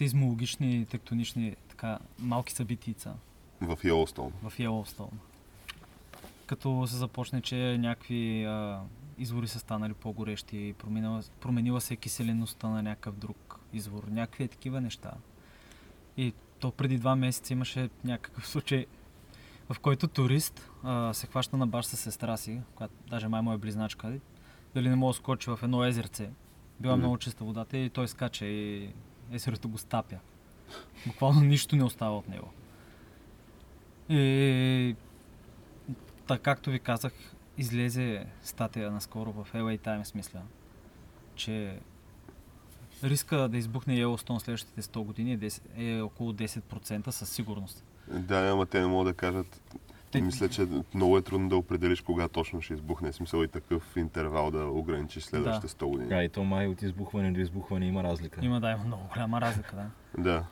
сейзмологични, тектонични, така, малки събитийца В Йеллоустон. в Йеллоустон. Като се започне, че някакви а, извори са станали по-горещи, променила, променила се киселеността на някакъв друг извор, някакви е такива неща. И то преди два месеца имаше някакъв случай, в който турист а, се хваща на баш със сестра си, която даже май му е близначка, дали не мога да скочи в едно езерце. Била Мгм. много чиста водата и той скача и езерото го стапя. Буквално нищо не остава от него. И така както ви казах, излезе статия наскоро в LA Times, мисля, че риска да избухне Йеллоустон следващите 100 години е, 10, е около 10% със сигурност. Да, ама те не могат да кажат. Те- Мисля, че много е трудно да определиш кога точно ще избухне. Смисъл и такъв интервал да ограничиш следващите 100 години. Да, и то май от избухване до избухване има разлика. Има да има много голяма разлика, да. Да.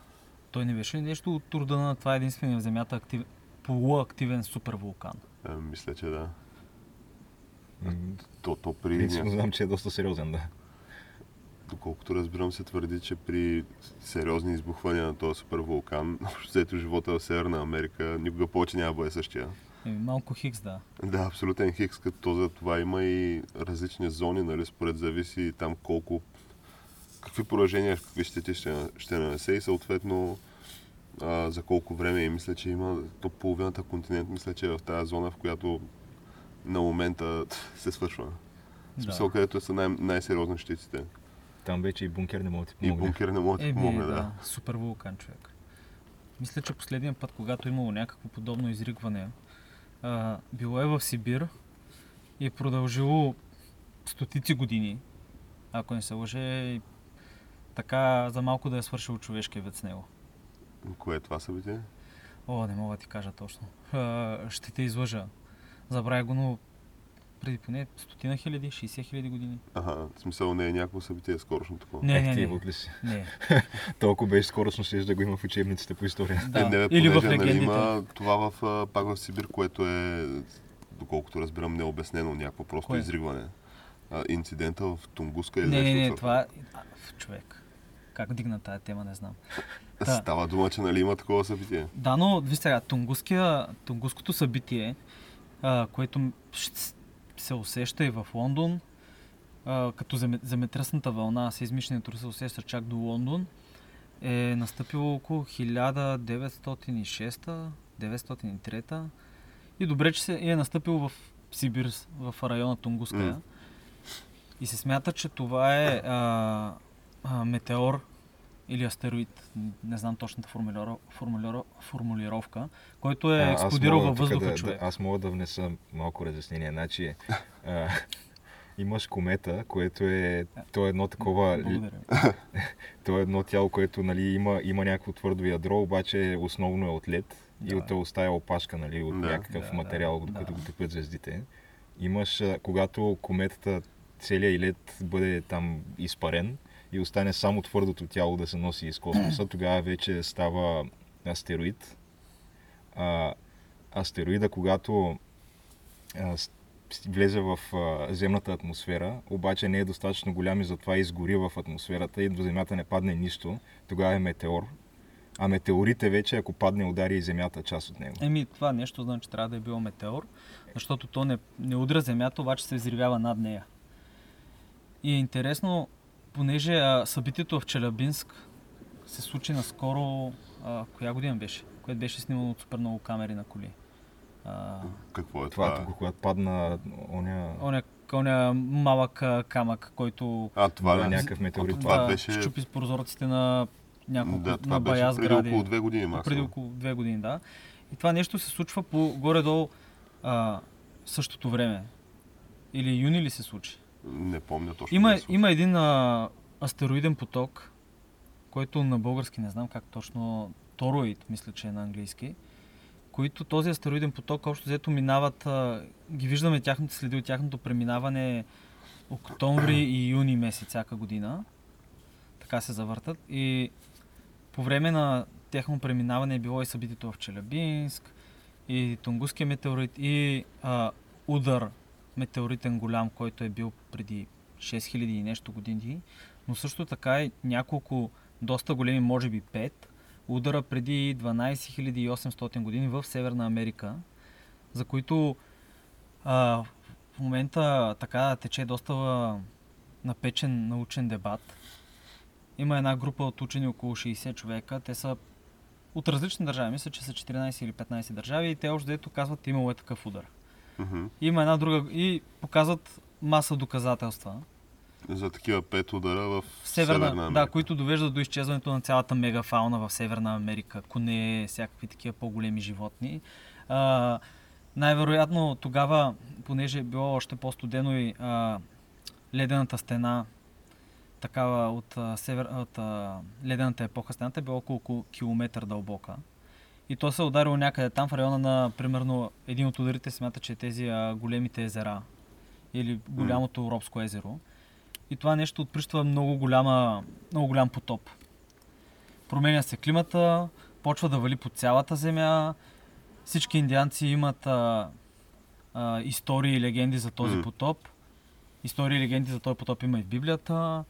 Той не беше нещо от труда на това е единствения в Земята актив... полуактивен супервулкан. А, мисля, че да. То, то при... Принципно знам, че е доста сериозен, да. Доколкото разбирам, се твърди, че при сериозни избухвания на този супер вулкан, взето живота в Северна Америка, никога повече няма да бъде същия. Е, малко хикс, да. Да, абсолютен хикс, като за това има и различни зони, нали, според зависи там колко, какви поражения, какви щети ще, ще нанесе и съответно а, за колко време. И мисля, че има, то половината континент, мисля, че е в тази зона, в която на момента се свършва. В смисъл, където са най- най-сериозни щетите. Там вече и бункер не мога да ти И помогне. бункер не може да ти Еми, помогне, да. да. Супер вулкан, човек. Мисля, че последния път, когато е имало някакво подобно изригване, а, било е в Сибир и е продължило стотици години, ако не се лъже, и така за малко да е свършил човешкия вид с него. Кое е това събитие? О, не мога да ти кажа точно. А, ще те излъжа. Забравя го, но преди поне стотина хиляди, 60 хиляди години. Ага, в смисъл не е някакво събитие, скорошно такова. Не, Ех, не, ти не. си? Не. Толкова беше скоростно, ще да го има в учебниците по история. Да. Е, не, бе, Или в понеже, нали, легендите. има това в, пак в Сибир, което е, доколкото разбирам, необяснено някакво просто Кое? изригване. А, инцидента в Тунгуска или Не, не, не, това... а, човек. Как дигна тая тема, не знам. Да. Става дума, че нали има такова събитие. Да, но виж сега, тунгуския, тунгуското събитие, а, което се усеща и в Лондон, а, като зем- земетръсната вълна, сейзмичният труд се усеща чак до Лондон, е настъпило около 1906-903 и добре, че се е настъпил в Сибир, в района Тунгуская. М. И се смята, че това е а, а, метеор или астероид, не знам точната формулира, формулира, формулировка, който е експлодирал във въздуха, да, човек. Да, аз мога да внеса малко разяснение. Значи, а, имаш комета, което е, то е едно такова, то е едно тяло, което нали, има, има някакво твърдо ядро, обаче основно е от лед и Да. от оставя опашка нали, от Да. някакъв Да, да, материал, да. докато го тъпят звездите. Имаш, когато кометата целият и лед бъде там изпарен и остане само твърдото тяло да се носи из космоса, тогава вече става астероид. А, астероида, когато а, влезе в а, земната атмосфера, обаче не е достатъчно голям и затова изгори в атмосферата и до Земята не падне нищо, тогава е метеор. А метеорите вече, ако падне, удари и Земята част от него. Еми, това нещо значи, трябва да е било метеор, защото то не, не удря земята, обаче се взривява над нея. И е интересно, понеже а, събитието в Челябинск се случи наскоро, а, коя година беше? Което беше снимано от супер много камери на коли. А, Какво е Това, това? е тук, когато падна оня... оня, оня малък камък, който А, това Да, ли? някакъв метеорит. Това да, беше... щупи с прозорците на няколко Да, това на беше бая преди сгради. около две години преди максимум. около две години, да. И това нещо се случва по горе-долу а, същото време. Или юни ли се случи? Не помня точно. Има, има един а, астероиден поток, който на български не знам как точно, Тороид, мисля, че е на английски, които този астероиден поток общо взето минават, а, ги виждаме тяхните следи от тяхното преминаване октомври и юни месец всяка година. Така се завъртат. И по време на тяхно преминаване е било и събитието в Челябинск, и Тунгусския метеорит, и а, удар метеоритен голям, който е бил преди 6000 и нещо години, но също така и няколко доста големи, може би 5, удара преди 12 800 години в Северна Америка, за които а, в момента така тече доста напечен научен дебат. Има една група от учени, около 60 човека. Те са от различни държави. Мисля, че са 14 или 15 държави и те още дето казват, имало е такъв удар. Мгм. Има една друга и показват маса доказателства. За такива пет удара в Северна, Северна Америка. да, които довеждат до изчезването на цялата мегафауна в Северна Америка. Коне, всякакви такива по-големи животни. А, най-вероятно тогава, понеже е било още по-студено и а, ледената стена, такава от, север, от а, ледената епоха стената е около, около километър дълбока. И то се е ударило някъде там в района на, примерно, един от ударите смята, че е тези а, големите езера или голямото Робско езеро. И това нещо отприщва много, голяма, много голям потоп. Променя се климата, почва да вали по цялата земя. Всички индианци имат а, а, истории и легенди за този потоп. Истории и легенди за този потоп има и в Библията.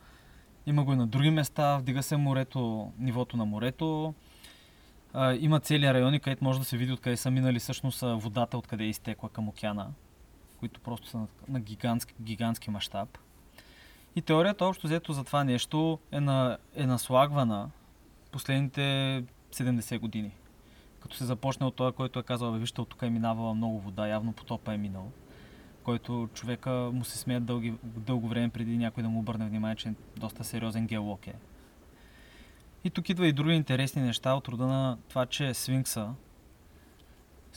Има го и на други места. Вдига се морето, нивото на морето. Има цели райони, където може да се види откъде са минали всъщност водата, откъде е изтекла към океана, които просто са на, на гигантски, гигантски мащаб. И теорията общо взето за това нещо е, на, е наслагвана последните 70 години. Като се започне от това, който е казал, бе, вижте, от тук е минавала много вода, явно потопа е минал. Който човека му се смеят дълги, дълго време преди някой да му обърне внимание, че е доста сериозен геолог е. И тук идва и други интересни неща от рода на това, че Свинкса,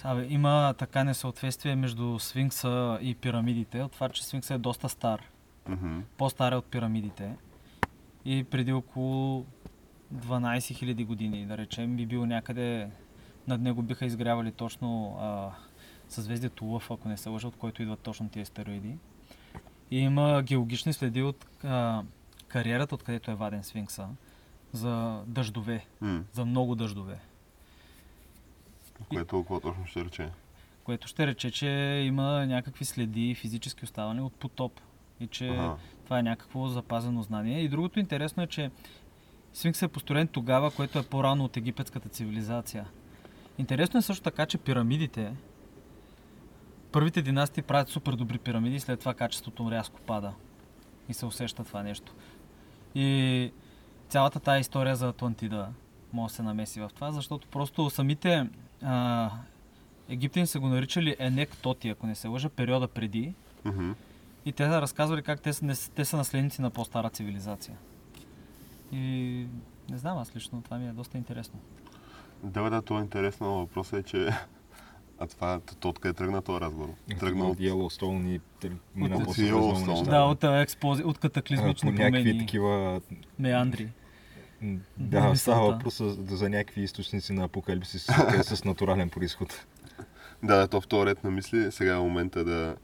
Абе, има така несъответствие между Свинкса и пирамидите, от това, че Свинкса е доста стар Мгм. по-стара от пирамидите и преди около 12 000 години, да речем, би бил някъде, над него биха изгрявали точно а, съзвездието Лъв, ако не се лъжа, от който идват точно тези стероиди. И има геологични следи от а, кариерата, откъдето е ваден Сфинкса, за дъждове, М. за много дъждове. Което какво точно ще рече? Което ще рече, че има някакви следи физически оставане от потоп. И че Ага. това е някакво запазено знание. И другото интересно е, че Сфинкс е построен тогава, което е по-рано от египетската цивилизация. Интересно е също така, че пирамидите, първите династии правят супер добри пирамиди, след това качеството рязко пада. И се усеща това нещо. И цялата тая история за Атлантида може да се намеси в това, защото просто самите а, египтяни са го наричали Енек Тоти, ако не се лъжа, периода преди. Мгм. И те са разказвали как те са, не, те са наследници на по-стара цивилизация. И не знам, аз лично това ми е доста интересно. Да, да, това е интересно. Въпросът е, че... А това, то откъде тръгна този разговор? Тръгна от... Йеллоустоун и мина От много неща. Да, от, а, експози, от катаклизмични А, по някакви промени, такива... меандри. Да, става въпрос за, за някакви източници на апокалипсис с натурален происход. Да, да, то в този ред на мисли. Сега е момента да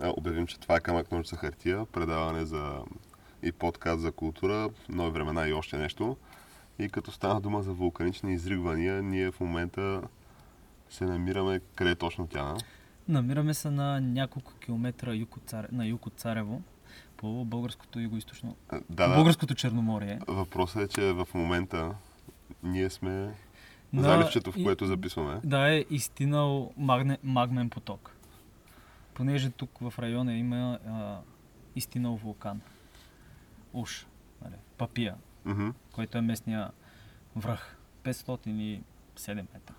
а, обявим, че това е камък ножица хартия, предаване за и подкаст за култура, нови времена и още нещо. И като стана дума за вулканични изригвания, ние в момента се намираме къде е точно тя. Намираме се на няколко километра юг от Царе, на юг от Царево, по българското юго-источно, Да, да. българското Черноморие. Въпросът е, че в момента ние сме На- заливчето, в което записваме. Да, е изтинал магне, магмен поток. Понеже тук в района има а, изтинал вулкан. Уж, нали, Папия, Мгм. който е местния връх. 507 метра.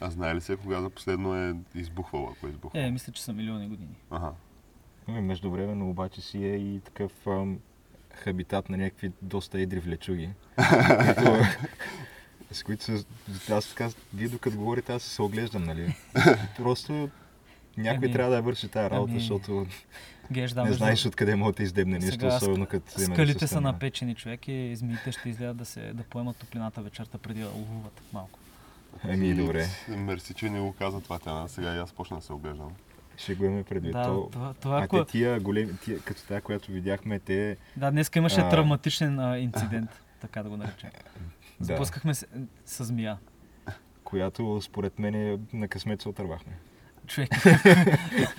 А знае ли се кога за последно е избухвало, ако е избухвало? Е, мисля, че са милиони години. Ага. Ами, Междувременно обаче си е и такъв ам, хабитат на някакви доста едри влечуги. с които се... Аз така, вие докато говорите, аз се оглеждам, нали? Просто Някой Еми, трябва да я върши тази работа, ами, защото Геш, да, не знаеш откъде може да издебне нещо, Сега особено като вземе Скалите са напечени човек и змиите ще излядат да, се, да поемат топлината вечерта преди да ловуват малко. Ами, добре. Мерси, че ни го каза това тя. Сега и аз почна да се оглеждам. Ще го имаме предвид. Да, То- това, това А ако... те тия големи, тия, като тази, която видяхме, те... Да, днес имаше А. травматичен а, инцидент, така да го наречем. Да, Сблъскахме се с змия. която според мен е на късмет се отървахме. Човек,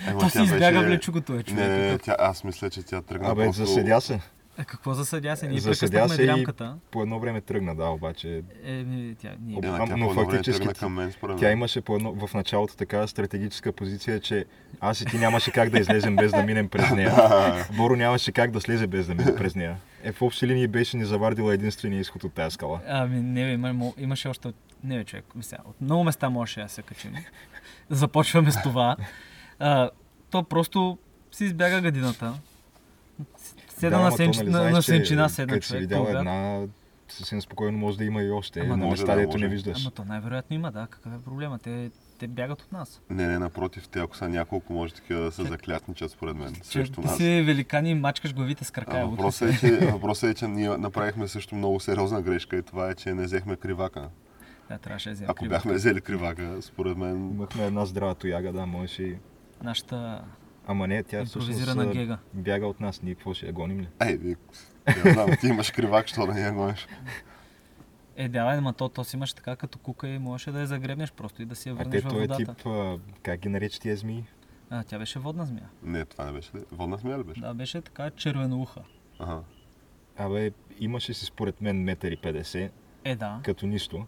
Ема то си избяга беше- влечугото е човек. Не, не, не, тя, аз мисля, че тя тръгна Абе, просто... заседя се. Е, какво засъдя се? Ние Засъдя прекъснахме се дрямката. По едно време тръгна, да, обаче Е, тя, ние... Об- тя но фактически към мен, според Тя имаше по едно, в началото така стратегическа позиция, че аз и ти нямаше как да излезем без да минем през нея. Боро нямаше как да слезе без да мине през нея. Е, в общи линии беше ни завардила единствения изход от тази скала. Ами, не, бе, има, имаше още... Не, бе, човек, мисля, от много места можеше да се качим. Започваме с това. А, то просто си избяга гадината. Седна на, ама то, сенч... нали на, на сенчина седна Като си човек. видяла по обяд. една, съвсем спокойно може да има и още. Ама на да, места, да, дето не виждаш. Ама то най-вероятно има, да. Какъв е проблема? Те, те бягат от нас. Не, не, напротив, те ако са няколко, може такива да се заклятничат според мен Че срещу ти нас. си великани и мачкаш главите с крака. Въпросът, е, че, въпросът е, че ние направихме също много сериозна грешка и това е, че не взехме кривака. Да, трябваше да Ако криво. бяхме взели кривака, според мен... Имахме една здрава тояга, да, можеше и... Нашата Ама не, тя всъщност импровизирана а, гега. бяга от нас. Ние какво ще я гоним ли? Ей, ви, не знам, ти имаш кривак, що да не я гониш. Е, да, ама то, то си имаш така като кука и можеше да я загребнеш просто и да си я А върнеш те във този водата. тип, а, как ги нарече тия змии? А, тя беше водна змия. Не, това не беше? Водна смея ли беше? Да, беше така червенouха. Ага. Абе, имаше си според мен метър и 50, Е, да. като нищо.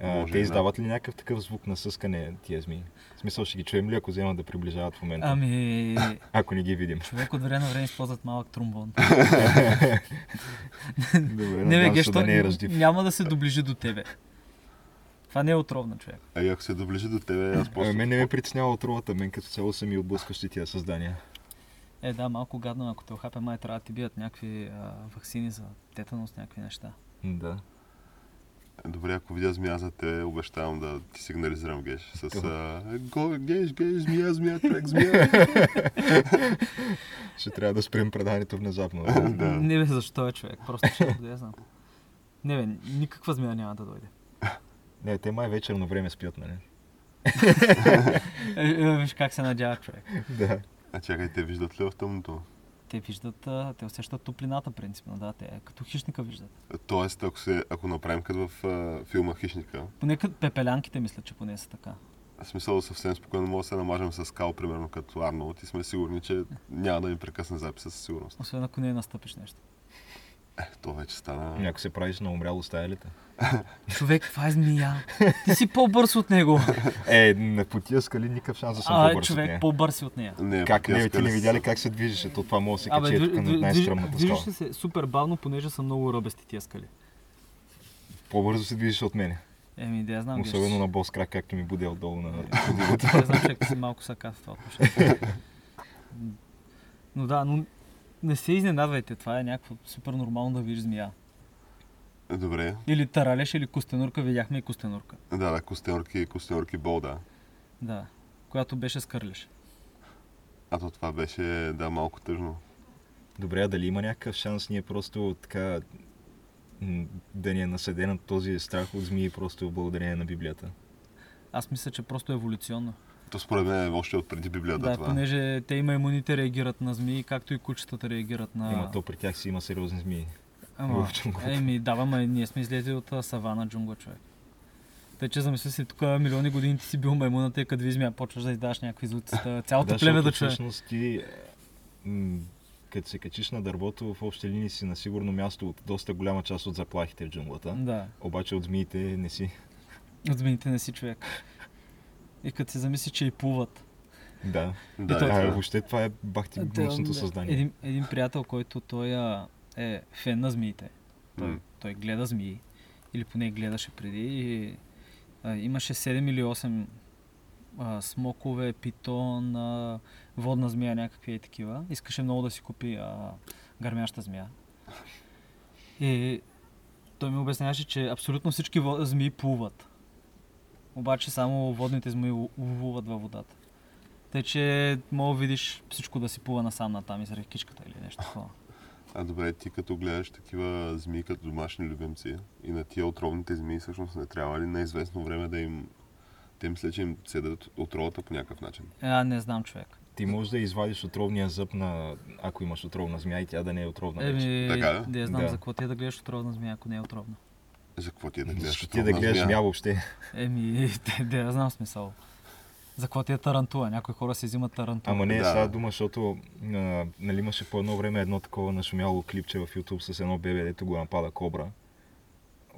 А, Може те издават ли някакъв такъв звук на съскане тия змии? В смисъл ще ги чуем ли, ако вземат да приближават в момента? Ами, Ако не ги видим. човек от време на време използват малък тромбон. Добре, не, бе, гещо, да не е раздив. няма да се доближи до тебе. Това не е отровна, човек. Ей, ако се доближи до тебе, аз Абе, после... мен не ме притеснява отровата, мен като цяло са ми отблъскащи тия създания. Е, да, малко гадно, ако те охапе, май трябва да ти бият някакви а, вакцини за тетанус, някакви неща. Да. Добре, ако видя змия за те, обещавам да ти сигнализирам геш. С а, го, геш, геш, змия, змия, човек, змия. Ще трябва да спрем предаването внезапно. да. Не бе, защо е човек, просто ще да я знам. Не бе, никаква змия няма да дойде. Не, те май вечер на време спят, нали? Е, е, виж как се надява човек. Да. А чакай, те виждат ли в тъмното? Те виждат, те усещат топлината, принципно, да, те като хищника виждат. Тоест, ако, се, ако направим като в а, филма Хищника, Поне като пепелянките мисля, че поне са така. в смисъл съвсем спокойно може да се намажем с скал, примерно като Арнолд и сме сигурни, че няма да ни прекъсне записа със сигурност. Освен ако не настъпиш нещо. Е, то вече стана... Ако се правиш на умряло стая ли те? Човек, това е змия. Ти си по-бърз от него. Е, на по тия скали никакъв шанс да съм А, по-бърз от човек, нея. по-бърз си от нея. Не, Как не, ти не са- видя ли как се движеше? То това може да се качи е тук на най-стръмната движиш скала. се супер бавно, понеже са много ръбести тия скали. По-бързо се движиш от мене. Еми, да я знам. Особено на бос крак, както ми буде отдолу на Не знам, човек, ти си малко сака в това отношение. Но да, но не се изненадвайте, това е някакво супер нормално да видиш змия. Добре, Или таралеш, или костенурка, видяхме и костенурка. да, да, костенурки, костенурки бол, да. Да, която беше скърлиш. А то това беше, да, малко тъжно. Добре, а дали има някакъв шанс ние просто така да ни е наседен този страх от змии просто благодарение на Библията? Аз мисля, че просто еволюционно. То според мен е още от преди Библията Да, това. понеже те има имуните реагират на змии, както и кучетата реагират на... Има то при тях си има сериозни змии. Ама, в джунглата. еми, да, ама ние сме излезли от а, савана джунгла, човек. Тъй, че замисли си, тук милиони години ти си бил маймуната и като ви змия почваш да издаваш някакви звуци. Цялото да, племе да чуе. всъщност ти, м, като се качиш на дървото, в общи линии си на сигурно място от доста голяма част от заплахите в джунглата. Да, Обаче от змиите не си. от змиите не си човек. И като се замисли, че и плуват. Да. Да, И той- е, а, това. въобще това е бахти гнусното Да, създание. Един, един приятел, който той а, е фен на змиите. Той, той гледа змии. Или поне гледаше преди. И, а, имаше 7 или 8 а, смокове, питон, а, водна змия, някакви и такива. Искаше много да си купи а, гърмяща змия. И той ми обясняваше, че абсолютно всички змии плуват. Обаче само водните змии ловуват във водата. Те, че мога да видиш всичко да си плува насам натам и заради кичката или нещо такова. А добре, ти като гледаш такива змии като домашни любимци и на тия отровните змии всъщност не трябва ли на известно време да им те мисля, че им седат отровата по някакъв начин. Е, а, не знам човек. Ти можеш да извадиш отровния зъб на, ако имаш отровна змия и тя да не е отровна вече. Еми, Така да я знам Да. за какво ти е да гледаш отровна змия, ако не е отровна. За какво ти е да гледаш ти да гледаш змия въобще? Еми, да, да я знам смисъл. За какво ти е тарантула? Някои хора си взимат тарантула. Ама не е Да. сега дума, защото а, нали имаше по едно време едно такова нашумяло клипче в YouTube с едно бебе, дето го напада кобра.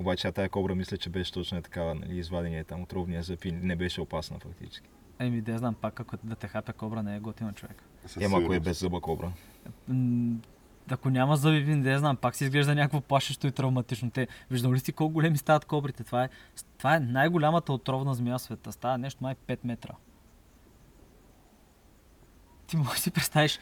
Обаче а тая кобра мисля, че беше точно е такава, нали, извадения там отровния зъб и не беше опасна фактически. Еми, да знам, пак ако да те хапе кобра не е готина човек. Ема ако е без зъба кобра. Ако няма зъби, не знам, пак си изглежда някакво плашещо и травматично. Те, виждам ли си колко големи стават кобрите? Това е, това е най-голямата отровна змия в света. Става нещо май 5 метра. Ти можеш да си представиш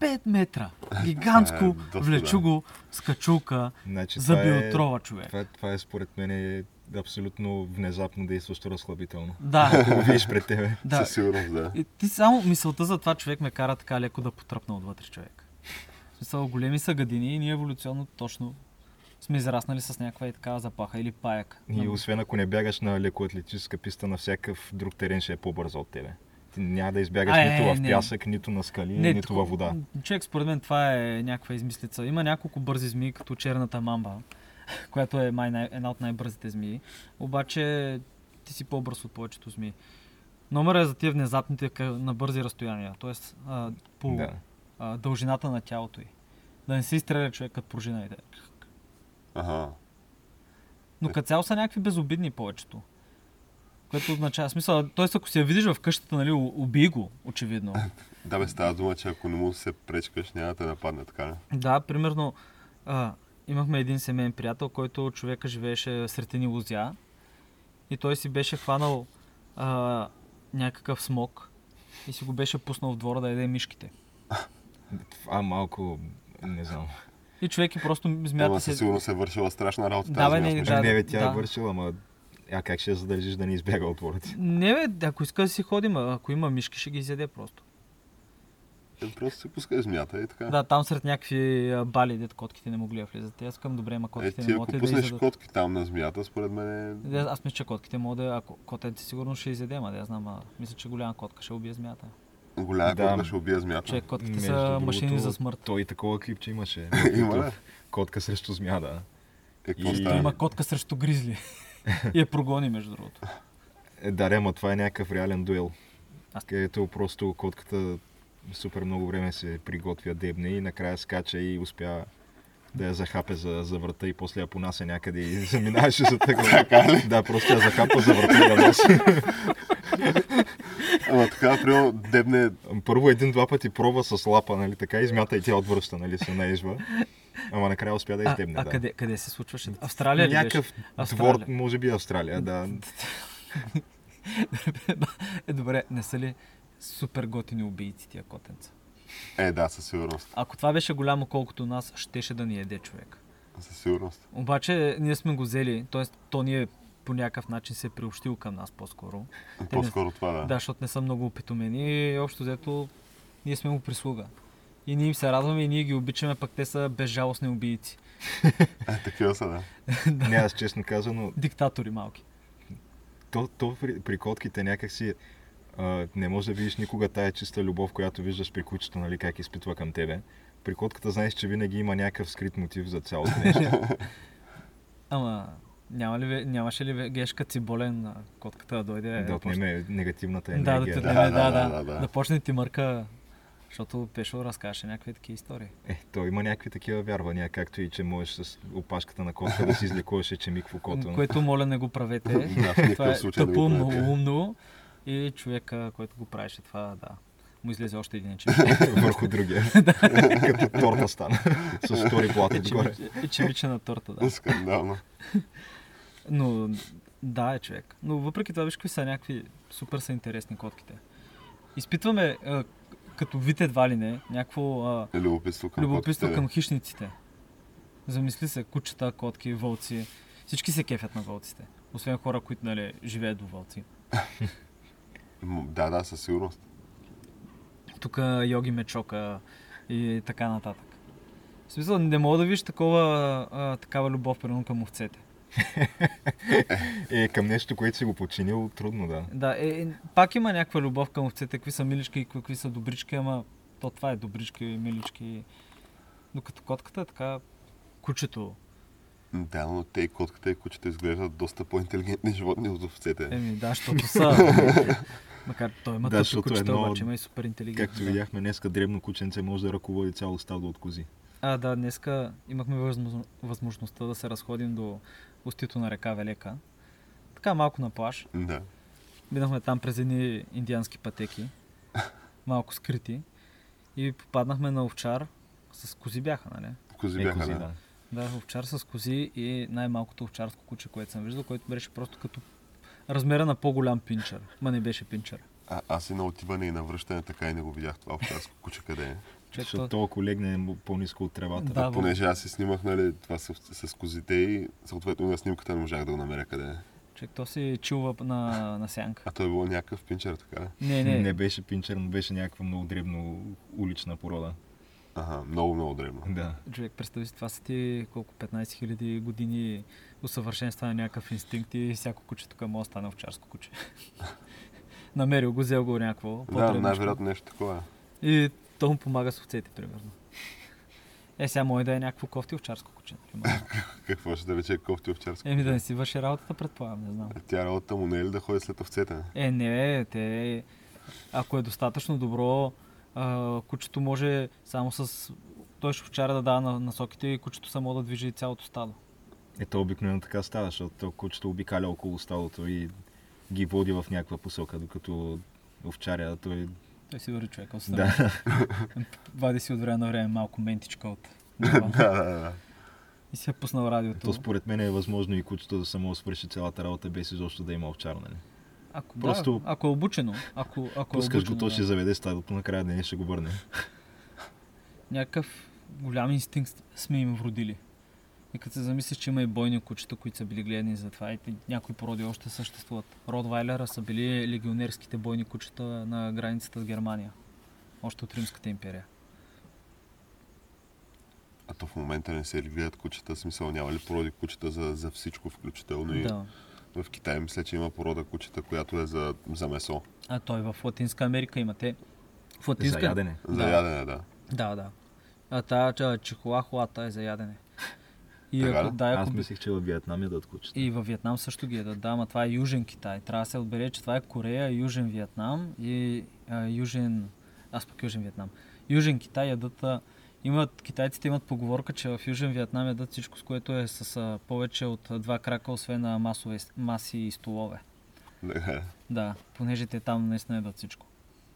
5 метра. Гигантско, е доста, влечу да. го с качулка, Значи, зъби е, отрова човек. това, е, това е според мен е абсолютно внезапно действащо разхлабително. Да, Ако го видиш пред тебе. да. Със сигурност, да. И ти само мисълта за това човек ме кара така леко да потръпна отвътре човек. В смисъл, големи са гадини и ние еволюционно точно сме израснали с някаква и такава запаха или паяк. И освен ако не бягаш на лекоатлетическа писта, на всякакъв друг терен ще е по-бързо от тебе. Ти няма да избягаш А, е, нито в не. пясък, нито на скали, нито тако- във вода. Човек, според мен това е някаква измислица. Има няколко бързи змии, като черната мамба, която е май най- една от най-бързите змии. Обаче ти си по-бърз от повечето змии. Номера е за тия внезапните на бързи разстояния, т.е. по Да. А, дължината на тялото й. Да не се изстреля човек като пружина и да е. Ага. Но като цяло са някакви безобидни повечето. Което означава смисъл, т.е. ако си я видиш в къщата, нали, убий го, очевидно. Да бе, става дума, че ако не му се пречкаш, няма да те нападне, така ли? Да, примерно, а, имахме един семейен приятел, който човека живееше сред едни лузя и той си беше хванал а, някакъв смок и си го беше пуснал в двора да яде мишките. Това малко, не знам. И човек и просто змията със се... сигурност е вършила страшна работа. Да, тази бе, не, да. не, бе, тя да. е вършила, ама а как ще я задържиш да не избяга от двора ти? Не бе, ако иска да си ходим, а ако има мишки, ще ги изяде просто. Е, Просто си пускай змията и така. Да, там сред някакви а, бали, дет котките не могли да влизат. Те аз искам добре, ма Е, котките ти не ако могат да пуснеш изядат. котки там на змията, според мен е... Да, Аз мисля, че котките могат да... Ако котенце сигурно ще изяде, ма да я знам, а, мисля, че голяма котка ще убие змията. Голяма Да. котка ще убие змията. Човек, котките Между са другото, машини за смърт. Той и такова клипче имаше. Има ли? Котка срещу змия, да. Е, какво И- става? Има котка срещу гризли. и я прогони, между другото. Е, да, ре, ама това е някакъв реален дуел. Аз- Където просто котката супер много време се приготвя дебне и накрая скача и успя да я захапе за, за врата и после я понася някъде и заминаваше за тъгъл. Така ли? Да, просто я захапа за врата и я носи. Ама така, примерно, дебне... Първо един-два пъти пробва с лапа, нали така, и змята и тя отвръща, нали, се наежва. Ама накрая успя да издебне, а да. къде, къде се случваше? Австралия ли Някакъв беше? Австралия. двор, може би Австралия, да. е, добре, не са ли супер готини убийци тия котенца? Е, да, със сигурност. Ако това беше голямо колкото нас, щеше да ни еде човек. Със сигурност. Обаче ние сме го взели, т.е. то ни е по някакъв начин се е приобщил към нас по-скоро. Не- По-скоро това, да. Да, защото не са много опитомени и общо взето ние сме му прислуга. И ние им се радваме и ние ги обичаме, пък те са безжалостни убийци. Е, такива са, да. Не, аз честно казано, Диктатори малки. то, то при, при котките някакси а, не може да видиш никога тая чиста любов, която виждаш при кучето, нали, как изпитва към тебе. При котката знаеш, че винаги има някакъв скрит мотив за цялото нещо. Ама няма ли, нямаше ли гешка циболен на котката да дойде? да отнеме негативната Да, да, енергия. Да, Да, да, да, да, да, да, да. почне ти мърка, защото Пешо разкаже някакви такива истории. Е, то има някакви такива вярвания, както и че можеш с опашката на котка да си излекуваш ечемик в окото. Което моля не го правете. Да, това е тъпо, правете. И човека, който го правеше това, да, му излезе още един ечемик. върху другия. Като торта стана. с втори плат отгоре. Ечемиче на торта, да. Скандално. Но да, е човек. Но въпреки това, виж какви са някакви супер са интересни котките. Изпитваме а, като вид едва ли не, някакво а, Е, Любопитство към любопитство към хищниците. Замисли се, кучета, котки, вълци. Всички се кефят на вълците. Освен хора, които нали, живеят до вълци. Да, да, със сигурност. тук йоги мечока и така нататък. В смисъл, не мога да видиш такова, а, такава любов, примерно към овцете. Е, към нещо, което си го починил, трудно, да. Да, е, е, пак има някаква любов към овцете, какви са милички и какви са добрички, ама то това е добрички, милички. Докато котката е така, кучето. Да, но те и котката и кучета изглеждат доста по-интелигентни животни от овцете. Еми, да, защото са. Макар той има Да, защото кучета, едно- обаче има и супер интелигентни. Както да. видяхме днеска, дребно кученце може да ръководи цяло стадо от кози. А, да, днеска имахме възможно- възможността да се разходим до устието на река Велека. Така малко на плаж. Да. Минахме там през едни индиански пътеки, малко скрити. И попаднахме на овчар с кози бяха, нали? Кози Е, бяха, кози, да. да. Да, овчар с кози и най-малкото овчарско куче, което съм виждал, което беше просто като размера на по-голям пинчер. Ма не беше пинчер. А, аз и на отиване и на връщане така и не го видях това овчарско куче къде е. Защото то... толкова легне по-ниско от тревата. Да, Понеже аз си снимах нали, това с, с козите и съответно на снимката не можах да го намеря къде е. човек, то си чилва на, на сянка. А той е било някакъв пинчер, така? Не, не, Не беше пинчер, но беше някаква много дребно улична порода. Ага, много, много древно. Да. човек, представи си, това са ти колко 15 000 години усъвършенства на някакъв инстинкт и всяко куче тук може да стане овчарско куче. Намерил го, взел го някакво. Да, най-вероятно нещо такова. е. И то му помага с овцете, примерно. Е, сега може да е някакво кофти овчарско куче. Какво ще да рече кофти овчарско? Еми да не си върши работата, предполагам, не знам. Тя работа му не е ли да ходи след овцете? Е, не, те, ако е достатъчно добро, а, кучето може само с... Той ще овчара да дава на насоките и кучето само да движи цялото стадо. Ето обикновено така става, защото то кучето обикаля около стадото и ги води в някаква посока, докато овчаря той... Той си върви човека от Да. Вади си от време на време малко ментичка от... да, да, да. и си е пуснал радиото. То според мен е възможно и кучето да само свърши цялата работа без изобщо да има овчар, нали? Ако, просто- да, ако е обучено, ако, ако Пускаш е го, обучено, то да. ще заведе стадото, накрая деня ще го върне. някакъв голям инстинкт сме им вродили. И като се замислиш, че има и бойни кучета, които са били гледани за това и някои породи още съществуват. Ротвайлера са били легионерските бойни кучета на границата с Германия. Още от Римската империя. А то в момента не се ли гледат кучета? Смисъл няма ли породи кучета за, за всичко, включително и Да. в Китай мисля, че има порода кучета, която е за, за месо. А той в Латинска Америка имате. В За Латинска... ядене. За Да. ядене, да. Да, да. А тая чихуахуата е за ядене. И Така ако, да, ако, Аз мислех, че във Виетнам ядат кучета. И във Виетнам също ги ядат. Да, ама това е Южен Китай. Трябва да се отбере, че това е Корея, Южен Виетнам и а, Южен... Аз пък Южен Виетнам. Южен Китай ядат... А, имат, китайците имат поговорка, че в Южен Виетнам ядат всичко, с което е с а, повече от два крака, освен на масове, маси и столове. Да. Да, понеже те там наистина ядат всичко.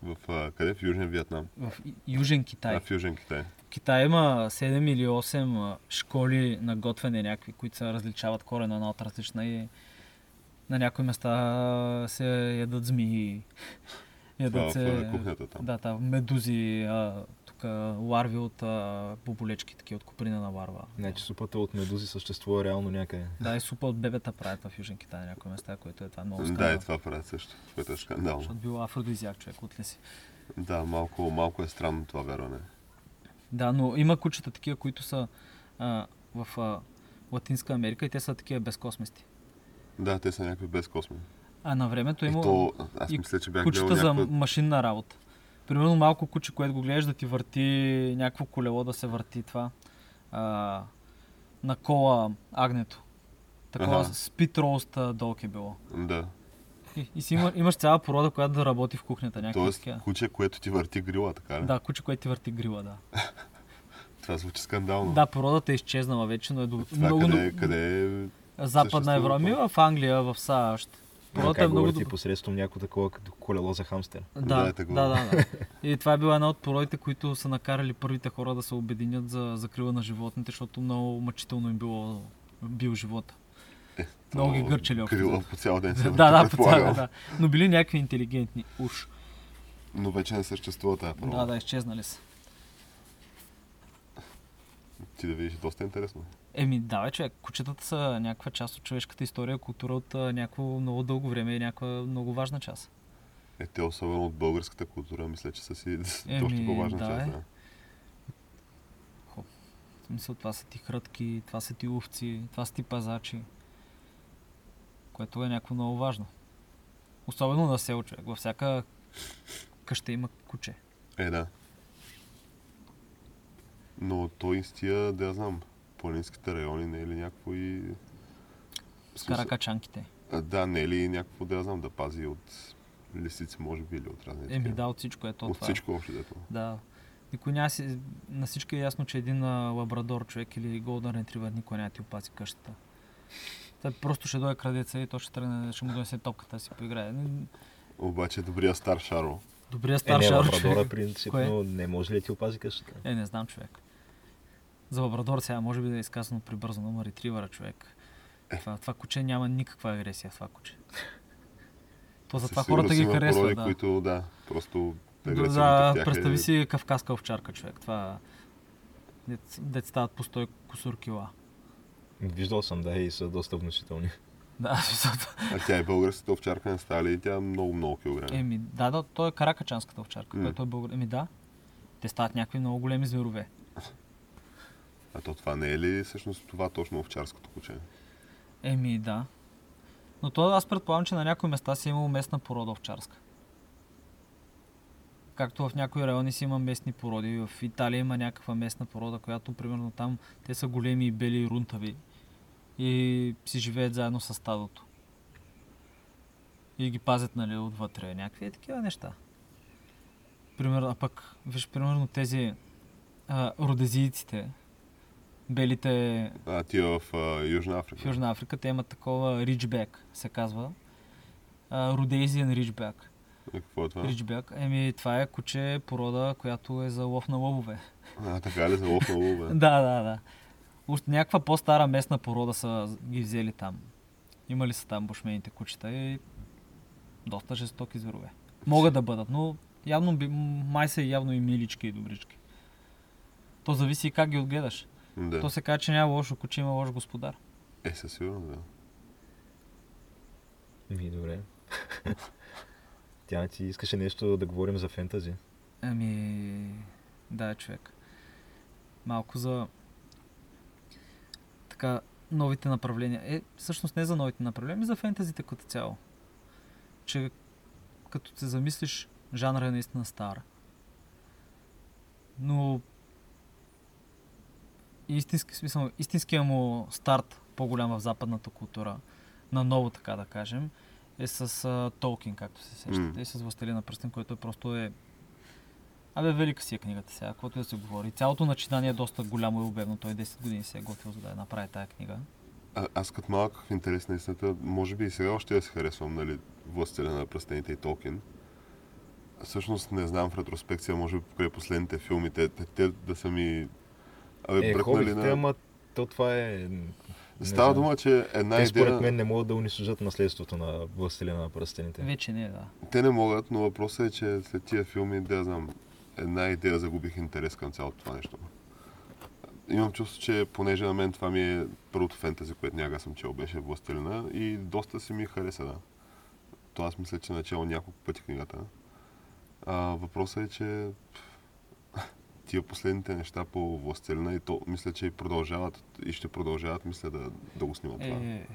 В, къде? В Южен Виетнам. В Южен Китай. А, в Южен Китай. Китай има 7 или 8 а, школи на готвене някакви, които се различават корена една от различна и на някои места се ядат змии. Ядат се... кухнята там. Да, да, медузи, а, а, ларви от а, боболечки, такива от куприна на ларва. Значи супата от медузи съществува реално някъде. Да, и супа от бебета правят в Южен Китай на някои места, което е това много Да, скандално. и това правят също, което е скандално. Защото бил афродизиак човек от си. Да, малко, малко е странно това вярване. Да, но има кучета такива, които са а, в а, Латинска Америка и те са такива безкосмести. Да, те са някакви безкосми. А на времето И има то, аз и мисля, че бях кучета гледал за някаква... машинна работа. Примерно малко куче, което го гледаш да ти върти някакво колело да се върти това. А, на кола агнето. Такова Аха. спит роуст долг е било. Да. И, и си има, имаш цяла порода, която да работи в кухнята. Някакви Тоест, такива. куче, което ти върти грила, така ли? Да, куче, което ти върти грила, да. Това звучи скандално. Да, породата е изчезнала вече, но е до... Това много, къде, много... къде е... Западна Европа, ми в Англия, в САЩ. Породата е много добра. посредством някакво такова като колело за хамстер. Да, Да, да, е да, да. И това е била една от породите, които са накарали първите хора да се обединят за закрила на животните, защото много мъчително им било бил живота. Много ги гърчели взето. по цял ден се Да, да, по предполагам. цяла, да. Но били някакви интелигентни. Уж. Но вече не съществува тази порода. Да, да, изчезнали са. Ти да видиш, доста интересно. Еми, да, човек, кучетата са някаква част от човешката история, култура от някакво много дълго време и някаква много важна част. Е, те особено от българската култура, мисля, че са си Еми, доста по-важна да, част. е. Да. В смисъл, това са ти хрътки, това са ти овци, това са ти пазачи. Което е някакво много важно. Особено на село човек. Във всяка къща има куче. Е, да. Но той с тия, да я знам, планинските райони не е ли някакво и... С каракачанките. А, Да, не е ли някакво, да я знам, да пази от лисици, може би, или от разни Еми да, от всичко е то От това. всичко общо дето. Да. Никой няма си... На всички е ясно, че един лабрадор човек или голден ретривър никой няма ти опази къщата. Той просто ще дойде крадеца и то ще тръгне, ще му донесе топката си поиграе. Обаче добрия стар Шаро. Добрия Е, стар не, шар лабрадора човек. принципно не може ли да ти опази къщата? Е, не знам човек. За лабрадор сега може би да е изказано прибързано, но ретривъра човек. Това, това куче няма никаква агресия, това куче. То затова Със сигурност хората ги харесват, породи, да. които, да, просто Да, представи е... си кавказска овчарка, човек. Това дет, стават по 100 кусур кила. Виждал съм, да, и са доста внушителни. Да, защото... А тя и българската овчарка не става ли? И тя много, много килограми. Еми, да, да, той е каракачанската овчарка, М. което е българ. Еми, да. Те стават някакви много големи зверове. А то това не е ли всъщност това точно овчарското куче? Еми, да. Но то аз предполагам, че на някои места си е местна порода овчарска. Както в някои райони си има местни породи. В Италия има някаква местна порода, която примерно там те са големи и бели и рунтави. И си живеят заедно с стадото. И ги пазят, нали, отвътре. Някакви такива неща. Примерно, а пък, виж, примерно тези а, родезийците, белите А, тия в а, Южна Африка. в Южна Африка, те имат такова риджбек, се казва. Родезиен риджбек. Е, какво е това? Риджбек, еми това е куче порода, която е за лов на лъвове. А, така ли за лов на лъвове? да, да, да. Уж някаква по-стара местна порода са ги взели там. Имали са там бушмените кучета и доста жестоки зверове. Могат да бъдат, но явно май са явно и милички и добрички. То зависи и как ги отгледаш. Да. То се казва, че няма лошо куче, има лош господар. Е, със сигурност, да. Ми, добре. Тя ти искаше нещо да говорим за фентази. Ами, да, човек. Малко за така новите направления. Е, всъщност не за новите направления, ами за фентазите като цяло. Че като се замислиш, жанра е наистина стар. Но истински смисъл, истинския му старт, по-голям в западната култура, на ново така да кажем, е с а, Толкин, както се сещате, М. и с Властелина пръстен, който е просто е Абе, велика си е книгата сега, каквото и да се говори. Цялото начинание е доста голямо и обемно. Той 10 години се е готвил за да я направи тази книга. А, аз като малък в интерес на истината, може би и сега още да се харесвам, нали, Властеля на пръстените и Толкин. Всъщност не знам в ретроспекция, може би покрай последните филми, те, те, те да са ми абе, Е, бръкнали хобитите, на... ама то това е... не Става дума, че една Те идея... според мен не могат да унищожат наследството на Властелина на пръстените. Вече не, да. Те не могат, но въпросът е, че след тия филми, да знам, една идея загубих интерес към цялото това нещо. Имам чувство, че понеже на мен това ми е първото фентази, което някога съм чел, беше Властелина и доста си ми хареса, да. То аз мисля, че начало няколко пъти книгата. А, въпросът е, че тия последните неща по Властелина и то мисля, че и продължават и ще продължават, мисля да, да го снимат това. Е,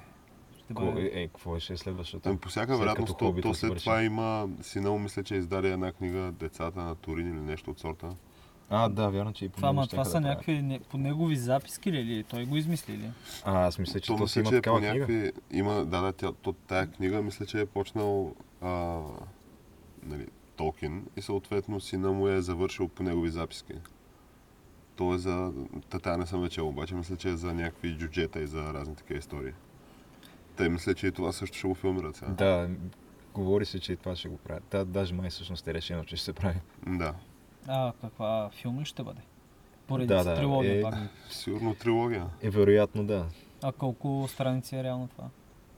е, е, какво ще е следващото? Ами по всяка вероятност, то, то след свърши. това има, сина му мисля, че издаде една книга Децата на Турин или нещо от сорта. А, да, вярно, че и по Това, ма, това да са правят. някакви не, по негови записки ли, или той го измисли ли? А, аз мисля, че То то, си мисля, има че е по такава книга. някакви... Има, да, да, тя, то, тая книга мисля, че е почнал а, нали, Толкин и съответно сина му е завършил по негови записки. То е за... Та тая не съм вече, обаче мисля, че е за някакви джуджета и за разни такива истории. Те мисля, че и това също ще го филмират сега. Да, говори се, че и това ще го правят. Да, даже май всъщност е решено, че ще се прави. Да. А, каква филм ще бъде? Поради Да, да, трилогия е- пак. Сигурно трилогия. Е, вероятно да. А колко страници е реално това?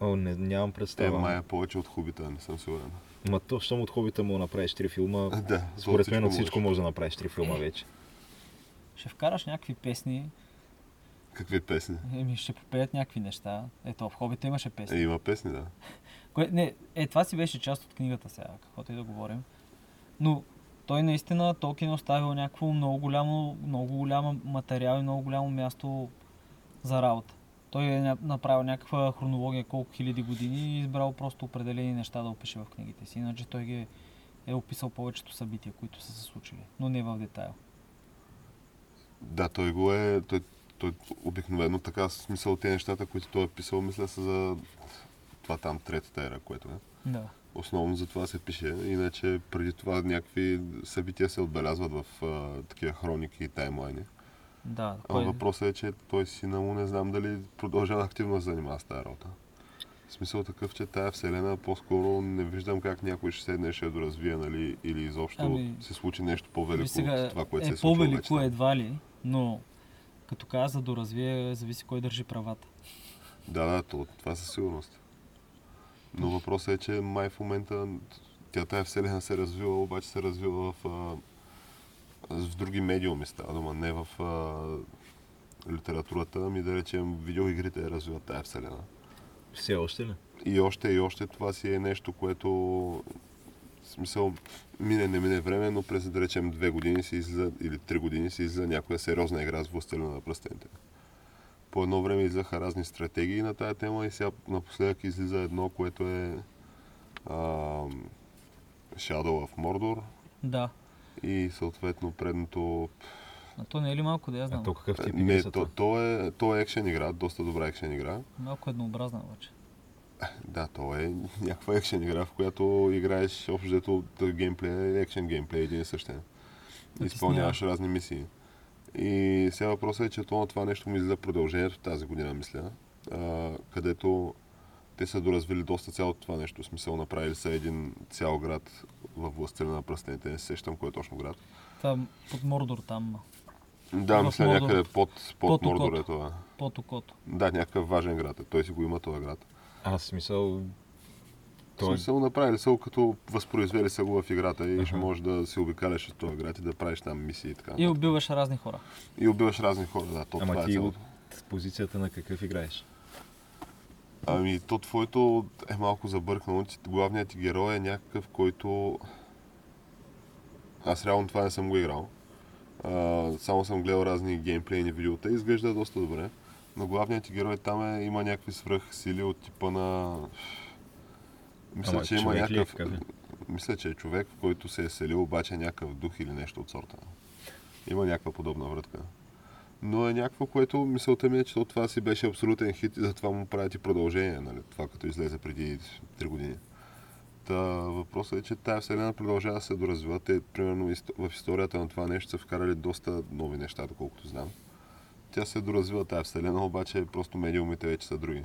О, не, нямам Е, представа. май е повече от Хубита, не съм сигурен. Ма то, щом от хобита му направиш три филма, Да, според мен от всичко може. може да направиш три филма вече. Ще вкараш някакви песни, Какви песни? еми ще попеят някакви неща. Ето, в Хобита имаше Е, песни. има песни, да. Кое, не, е, това си беше част от книгата сега, каквото и да говорим. Но той наистина, Толкин е оставил някакво много голямо, много голямо материал и много голямо място за работа. Той е направил някаква хронология колко хиляди години и избрал просто определени неща да опише в книгите си. Иначе той ги е, е описал повечето събития, които са се случили, но не в детайл. Да, той го е... Той, той обикновено така, в смисъл тези нещата, които той е писал, мисля са за това там третата ера, което е. Да. Основно за това се пише, иначе преди това някакви събития се отбелязват в а, такива хроники и таймлайни. Да, А кой... въпросът е, че той сина му не знам дали продължава активно да занимава с тази работа. В смисъл такъв, че тая вселена по-скоро не виждам как някой ще седне ще доразвие, нали, или изобщо Ами, се случи нещо по-велико Виж сега, от това, което е се е по-велико вече. едва ли, но като каза да доразвие, зависи кой държи правата. Да, да, то, това със сигурност. Но въпросът е, че май в момента тя тая вселена се развива, обаче се развива в, в други медиуми става дума, не в а, литературата, ами да речем видеоигрите я развиват тая вселена. Все още ли? И още и още това си е нещо, което в смисъл мине, не мине време, но през да речем две години си излиза, или три години си излиза някоя сериозна игра с властелина на пръстените. По едно време излизаха разни стратегии на тая тема и сега напоследък излиза едно, което е а, Shadow of Mordor Да. И съответно предното... А то не е ли малко да я знам? А то какъв тип игри Не, то, то, е, то е екшен игра, доста добра екшен игра. Малко еднообразна обаче. Да, то е някаква екшен игра, в която играеш общо взето е екшен геймплей, един и същен. Изпълняваш разни мисии. И сега въпросът е, че то на това нещо ми излиза продължението тази година, мисля, а, където те са доразвили доста цялото това нещо. В смисъл направили са един цял град във властта на пръстените. Не се сещам кой е точно град. Там под Мордор там, Да, В мисля Мордор. някъде под, под, Под Мордор окото. е това. под окото. Да, някакъв важен град е. Той си го има този град. А, в смисъл... В Той... смисъл направили са го като възпроизвели са го в играта и ще можеш да се обикаляш от този град и да правиш там мисии и така. И убиваш разни хора. и убиваш разни хора, да, то Ама е ти цялото. от позицията на какъв играеш? Ами, то твоето е малко забъркано, че главният ти герой е някакъв, който... Аз реално това не съм го играл. А, само съм гледал разни геймплейни видеота и изглежда доста добре. Но главният ти герой там е, има някакви свръхсили от типа на... Мисля, Ама че има ли е, някакъв... какъв е? Мисля, че е човек, в който се е селил обаче някакъв дух или нещо от сорта. Има някаква подобна врътка. Но е някакво, което мисълта ми е, че то това си беше абсолютен хит и затова му правят и продължение, нали? това като излезе преди 3 години. Та, въпросът е, че тази вселена продължава да се доразвива. Те, примерно, в историята на това нещо са вкарали доста нови неща, доколкото знам. Тя се доразвива тази вселена, обаче просто медиумите вече са други.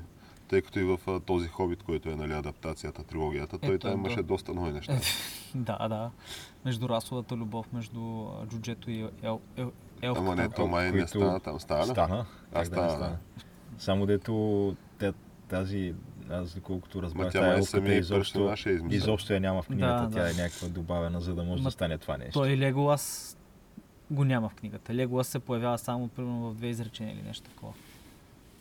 Тъй като и в този хобит, който е нали, адаптацията, трилогията, той там имаше да. доста нови неща. Да, да. Между расовата любов, между джуджето и ел, ел, елфката. Ама не, то май не стана там. Стана? Стана. А, Как да стана, стана? Само дето тя, тази, аз доколкото Ма разбрах, тя тая май самия изобщо, е изобщо я няма в книгата, Да, тя да. е някаква добавена, за да може Ма да стане това нещо. Той Леголас го няма в книгата. Леголас се появява само примерно в две изречения или нещо такова.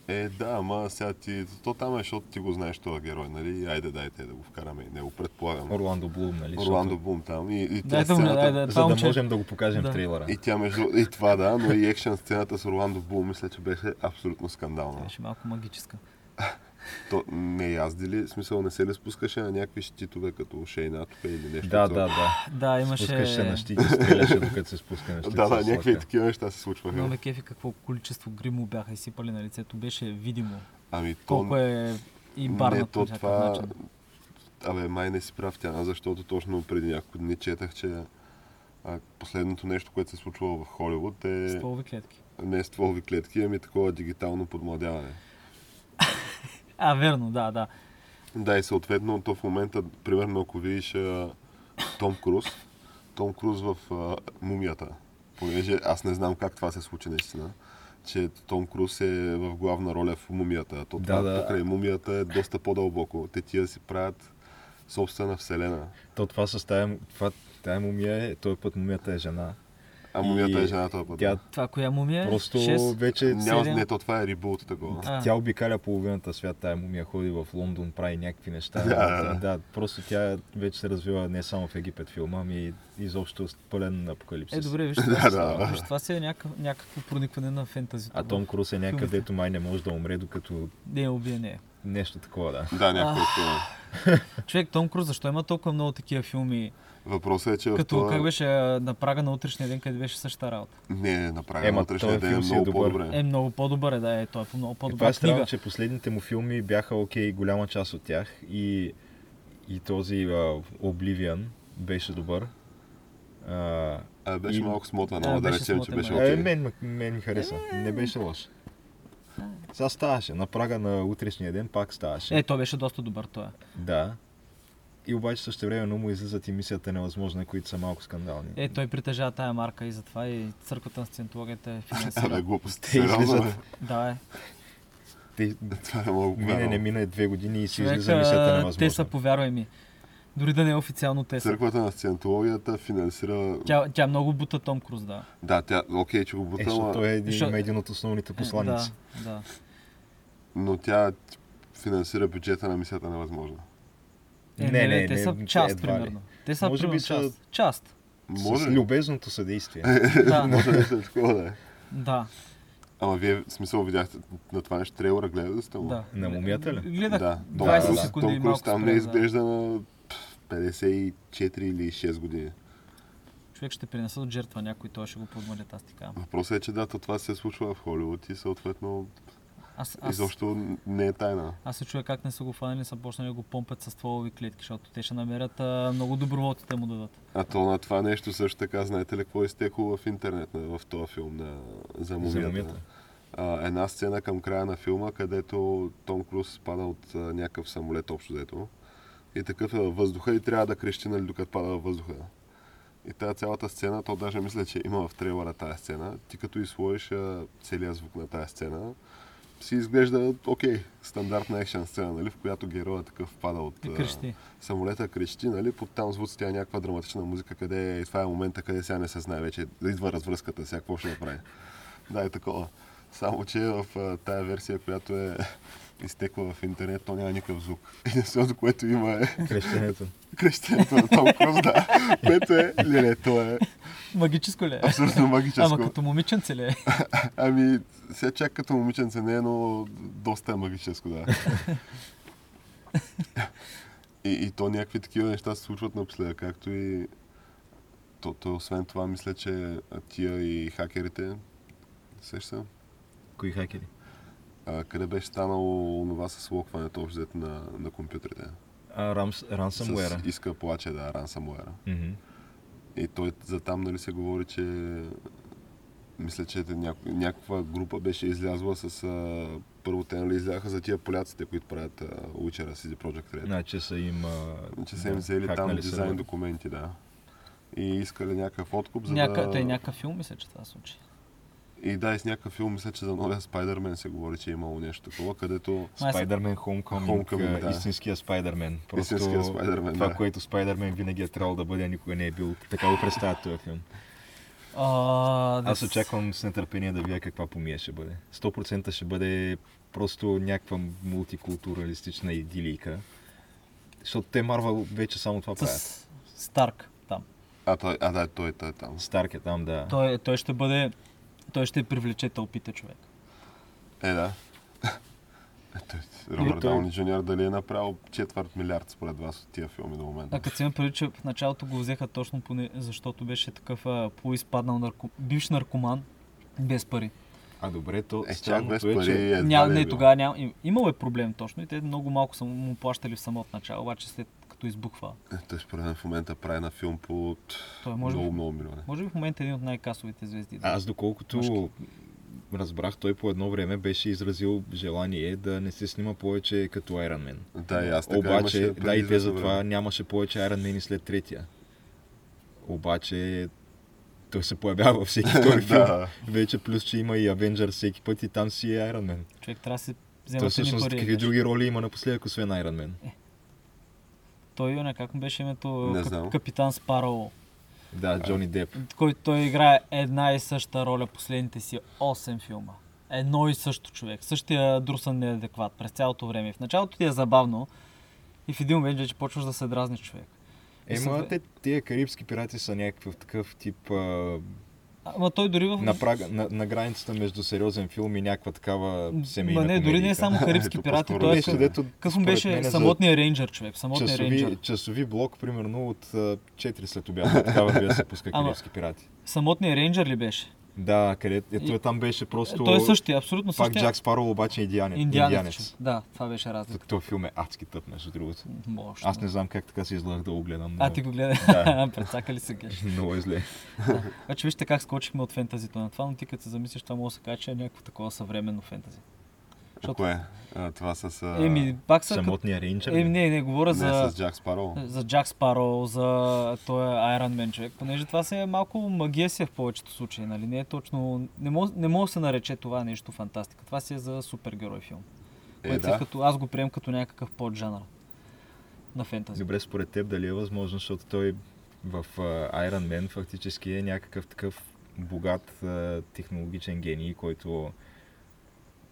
Е, да, ама сега ти... То там е, защото ти го знаеш този герой, нали? Айде, дайте да го вкараме и него, предполагам. Орландо Блум, нали? Орландо Защото- Бум там. И, и тя Дайте му, сцената... дайте, За това да момче- можем да го покажем Да. в трейлера. И тя между... И това да, но и екшен сцената с Орландо Бум, мисля, че беше абсолютно скандална. Беше малко магическа. То не яздили, в смисъл не се ли спускаше на някакви щитове, като шейна тук или нещо. Да, да, да. Да, имаше... Спускаш се на щит и стреляше, докато се спуска на щит. Да, да, някакви такива неща се случваха. Много ме кефи какво количество грим му бяха изсипали на лицето. Беше видимо. Ами то... Колко е и барнат не, то това... начин. Абе, май не си прав тя, защото точно преди няколко дни четах, че а, последното нещо, което се случвало в Холивуд е Стволови клетки. не стволови клетки, ами такова дигитално подмладяване. А, верно, да, да. Да, и съответно, то в момента, примерно, ако видиш а, Том Круз, Том Круз в а, мумията, понеже аз не знам как това се случи наистина, че Том Круз е в главна роля в мумията. То Да, това да. покрай мумията е доста по-дълбоко. Те тия си правят собствена вселена. То това с тая, това, тая мумия е, този път мумията е жена. А мумията И е жената на път. Тя Това коя мумия? е? просто Шест? вече... Няма, седем. не, то това е ребут такова. А. Тя обикаля половината свят, тая мумия ходи в Лондон, прави някакви неща. Да, да, да. да, просто тя вече се развива не само в Египет филма, ами изобщо пълен апокалипсис. Е, добре, виж, Да, това, да. виж, това си е някакъв, някакво проникване на фентази. А Том Круз е някъде, дето май не може да умре, докато Не е убие, не. нещо такова, да. Да, някакво такова. Човек, Том Круз, защо има толкова много такива филми? Въпросът е, че Като, това... как беше на прага на утрешния ден, къде беше същата работа? Не, направи Ема, на утрешния ден е е много добър. по-добре. Е, много по-добър е, да, е, той е по- много И това по-добра е странно, че последните му филми бяха окей, голяма част от тях и, и този uh, Oblivion беше добър. Uh, А, беше И- малко смотан, Да, но да беше речем, че беше да. Е, окей. мен, м- мен ми хареса. Не беше лош. Сега ставаше. На прага на утрешния ден пак ставаше. Е, той беше доста добър, той. е. Да. И обаче също време му излизат и мисията невъзможна, които са малко скандални. Е, той притежава тая марка и затова и църквата на сциентологията е Абе, финансира. глупост. Те излизат. да, е. Те, Това е много мине, не мине две години и си Човек, излиза мисията невъзможна. те са, повярвай ми. Дори да не е официално те са. Църквата на сциентологията финансира... Тя, тя много бута Том Круз, да. Да, тя, окей, че го Е, бута, защото ама- той е един, има един от основните посланици. Е, да, да. но тя финансира бюджета на мисията невъзможна. Е, Не, не, не, не, те не, са част, едва ли. примерно. Те са Може би примерно са- част. Част. Може С ли? любезното съдействие. Да, Може нещо такова да е. да, Ама вие, в смисъл, видяхте на това нещо трейлера, гледали сте му? да. На мумията ли? Гледах Да, Том 20 Круз- секунди Том и Круз там не да. изглежда на пф, 54 или 6 години. Човек ще принеса от жертва някой, той ще го подмалят, аз ти казвам. Въпросът е, че да, то това се случва в Холивуд и съответно Аз, аз, изобщо не е тайна. аз се чуя как не са го фанали, са почнали да го помпят с стволови клетки, защото те ще намерят а, много доброволци да му дадат. А то на това нещо също така, знаете ли какво е изтекло в интернет в този филм на, за мумията? мумията. А, една сцена към края на филма, където Том Круз пада от а, някакъв самолет общо взето. И такъв е във въздуха и трябва да крещи, нали, докато пада във въздуха. И тази цялата сцена, то даже мисля, че има в трейлера тази сцена. Ти като изслоиш а, целият звук на тази сцена, си изглежда, окей, стандартна екшен сцена, нали, в която героя такъв пада от И а, крещи. самолета, крещи, нали, под там звуците е някаква драматична музика, къде е, и това е момента, къде сега не се знае вече, идва развръзката, сега какво ще направи. Да, е такова. Само, че в а, тая версия, която е изтекла в интернет, то няма никакъв звук. Единственото, което има е Крещенето. крещенето на Том Круз, да, което е, леле, то е Магическо ли е? абсолютно магическо. Ама като момиченце ли е? Ами, сега чак като момиченце не е, но доста е магическо, да. и, и то някакви такива неща се случват напоследък, както и то, то, освен това, мисля, че тия и хакерите, сеща, Кои хакери? А, къде беше станало това с локването общо взето на, на компютрите. А, Рамс, С иска плаче, да, ransomware. Мгм. И той за там нали се говори, че мисля, че няко, някаква група беше излязла с... А, първо те нали изляха за тия поляците, които правят а, Witcher CD Project Red. Значи са им... а, че са им взели там дизайн сървъра. документи, да. И искали някакъв откуп, за Няка... да... Той е някакъв филм, мисля, че това случи. И да, и с някакъв филм, мисля, че за новия Спайдермен се говори, че е имало нещо такова, където... Spider-Man Homecoming, Homecoming, да. истинския Spider-Man. Просто Истинския Spider-Man, това, да. което Spider-Man винаги е трябвало да бъде, никога не е бил. Така го представят този филм. А, да Аз очаквам с нетърпение да видя каква помия ще бъде. 100% ще бъде просто някаква мултикултуралистична идилийка. Защото те Марвел вече само това правят. Старк там. А, той, а да, той, той е там. Старк е там, да. Той, той ще бъде... Той ще привлече тълпите човек. Е, да. Е, Робърт той- Дауни Джуниор дали е направил четвърт милиард според вас от тия филми до момента? А като си има предвид, че в началото го взеха точно поне, защото беше такъв а, полуизпаднал нарко... бивш наркоман без пари. А добре, то Е, чак без е, пари че... Ня, е не, бил. тогава няма. им- Имало е проблем точно и те много малко са му плащали в самото начало, обаче след като избухва. Е, той според мен в момента прави на филм по Той може, много, би, много милиони. може би в момента е един от най-касовите звезди. Аз доколкото Мъжки. разбрах, той по едно време беше изразил желание да не се снима повече като Iron Man. Да, и аз така Обаче, имаше да, и те затова нямаше повече Iron Man и след третия. Обаче, той се появява във всеки втори филм. Да. Вече плюс, че има и Avengers всеки път и там си е Iron Man. Човек трябва да се Той взема ни всъщност какви да други роли има напоследък, освен Iron Man? Той, Йоне, как му беше името? Не знам. Капитан Спаро. Да, Джони Деп. който той играе една и съща роля последните си 8 филма. Едно и също човек. Същия друсан неадекват през цялото време. В началото ти е забавно и в един момент вече почваш да се дразниш човек. Ема, те, тия карибски пирати са някакъв такъв тип а, Ама той дори в... на, прага, на, на границата между сериозен филм и някаква такава семейна Ма не, дори не е комедийка. само карибски пирати, той е... дето, според беше мен, за самотния рейнджър човек, самотния часови, рейнджър. часови блок, примерно от а, 4 след обяд. Такава вие се пуска карибски пирати. Самотния рейнджър ли беше? Да, къде, ето И- е, там беше просто... Той е същия, абсолютно Пак същия. Джак Спаро, обаче индианец. Индианец. индианец. Да, това беше разлика. Този филм е адски тъп, между другото. Мощно. Аз не знам как така се излъгах да го гледам. Но... А, ти го гледай. Да. Прецака ли се геш? Много е зле. Значи вижте как скочихме от фентазито на това, но ти като се замислиш, това може да се каже, че е някакво такова съвременно фентази. Защото- Кое? А, това с... А... Еми, пак са... Самотния рейнджър. Еми, не, не, говоря Не, за... с Джак Спароу. за Джак Спаро, за той Iron Man човек, понеже това се е малко магия си е в повечето случаи, нали? Не е точно... Не може, не може да се нарече това нещо фантастика. Това си е за супергерой филм. Е, е да. като, аз го прием като някакъв поджанър на фентази. Добре, според теб дали е възможно, защото той в а, Iron Man фактически е някакъв такъв богат а, технологичен гений, който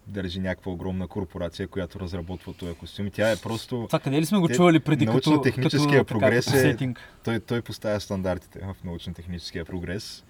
държи някаква огромна корпорация, която разработва този костюм. Тя е просто... Това къде ли сме го чували преди като, научно-техническия като, прогрес така, е- като сетинг? Той, той поставя стандартите в научно-техническия прогрес.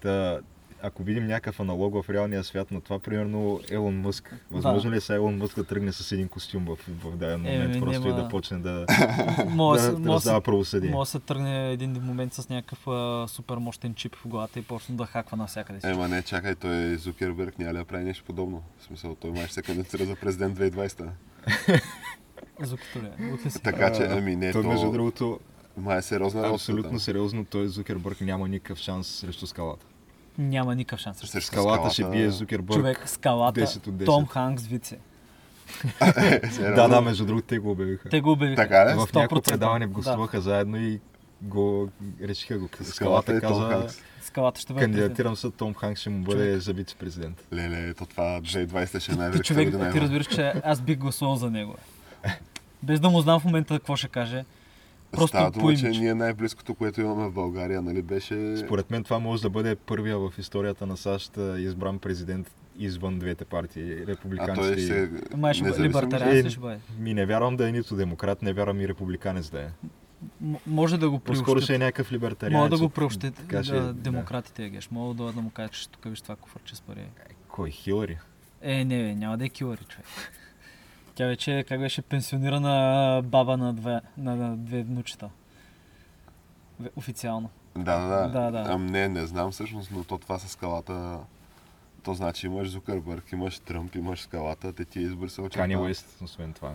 Та, ако видим някакъв аналог в реалния свят на това, примерно Елон Мъск. Възможно ли е сега Елон Мъск да тръгне с един костюм в, в даден момент, Еми, просто няма- и да почне да, Може да, да, да може, раздава да, правосъдие? може да се тръгне един момент с някакъв а, супер мощен чип в главата и почне да хаква навсякъде. Ема не, чакай, той Зукерберг няма ли да прави нещо подобно? В смисъл, той май ще се кандидатира за президент 2020. Звукито ли? е? Така че, ами не, той, то между другото, май е сериозна работа. абсолютно там. сериозно, той Зукербърг няма никакъв шанс срещу скалата. Няма никакъв шанс. срещу Срещу Скалата ще бие Зукербърг. Човек, скалата, 10 от 10. Том Ханкс, вице. Да, да, между другото те го обявиха. Те го обявиха. Така ли? в 100%. някакво предаване Да. гостуваха заедно и го решиха го. Скалата Скалата е Том каза, Ханкс. Скалата ще бъде кандидатирам се, Том Ханкс ще му бъде за вице-президент. Леле, ето това 2020 ще е най-великата човек, ти разбираш, че аз бих гласувал за него. Без да му знам в момента какво ще каже. Просто Става дума, че ние най-близкото, което имаме в България, нали, беше... Според мен това може да бъде първия в историята на САЩ избран президент извън двете партии, А той републиканците. и- ще... Май ще бъде либертарианец Е, ли ще бъде? Ми не вярвам да е нито демократ, не вярвам и републиканец да е. М- може да го По-скоро приобщят. ще е някакъв либертарианец. Мога да го приобщят така да, ще е, демократите, геш. Мога да, да му кажеш, че тук виж това куфърче с пари. Кой? Хилари? Е, не, бе, няма да е килъри, човек. Тя вече, е, как беше пенсионирана баба на две, на, на две внучета. Официално. Да, да, да. Да, да. Ам, не, не знам всъщност, но то това с скалата... То значи имаш Зукърбърг, имаш Тръмп, имаш скалата, те тия избори са очаква. Кани Уест, освен това.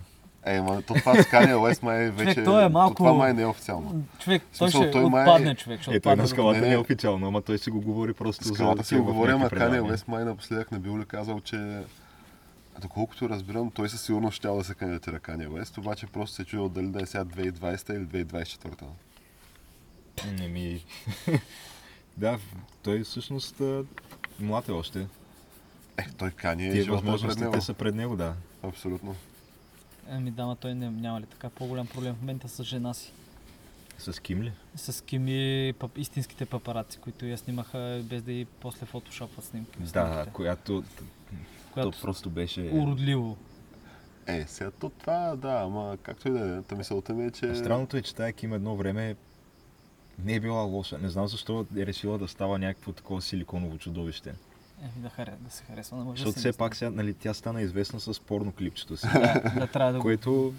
Е, ма, то това с Кани Уест май вече... той е малко- Това май не е официално. Човек, той ще той май- отпадне, човек. Ще Е, той на скалата Не, не е официално, ама той си го говори просто Скалата за си го говори, ама Кани. Уест май напоследък не бил ли казал, че... Доколкото разбирам, той със сигурност щял да се кандидатира Кани Уест, обаче просто се чудил дали да е сега 2020 или 2024. Не ми... да, той всъщност млад е още. Е, той Кани е Тия живота е пред са пред него, да. Абсолютно. Ами да, той не, няма ли така по-голям проблем в момента с жена си. С Ким ли? С Кими пап, истинските папараци, които я снимаха без да и после фотошопват снимки. Да, снимките, която... която То просто беше... уродливо. Е, сега то това, да, ама както и да е, та мисълта ми е, че... Странното е, че тая Ким едно време не е била лоша. Не знам защо е решила да става някакво такова силиконово чудовище. Еми да, харе, да се харесва на мъжа Защото си, все пак сега, нали, тя стана известна с порно клипчето си. Да, да трябва да го... което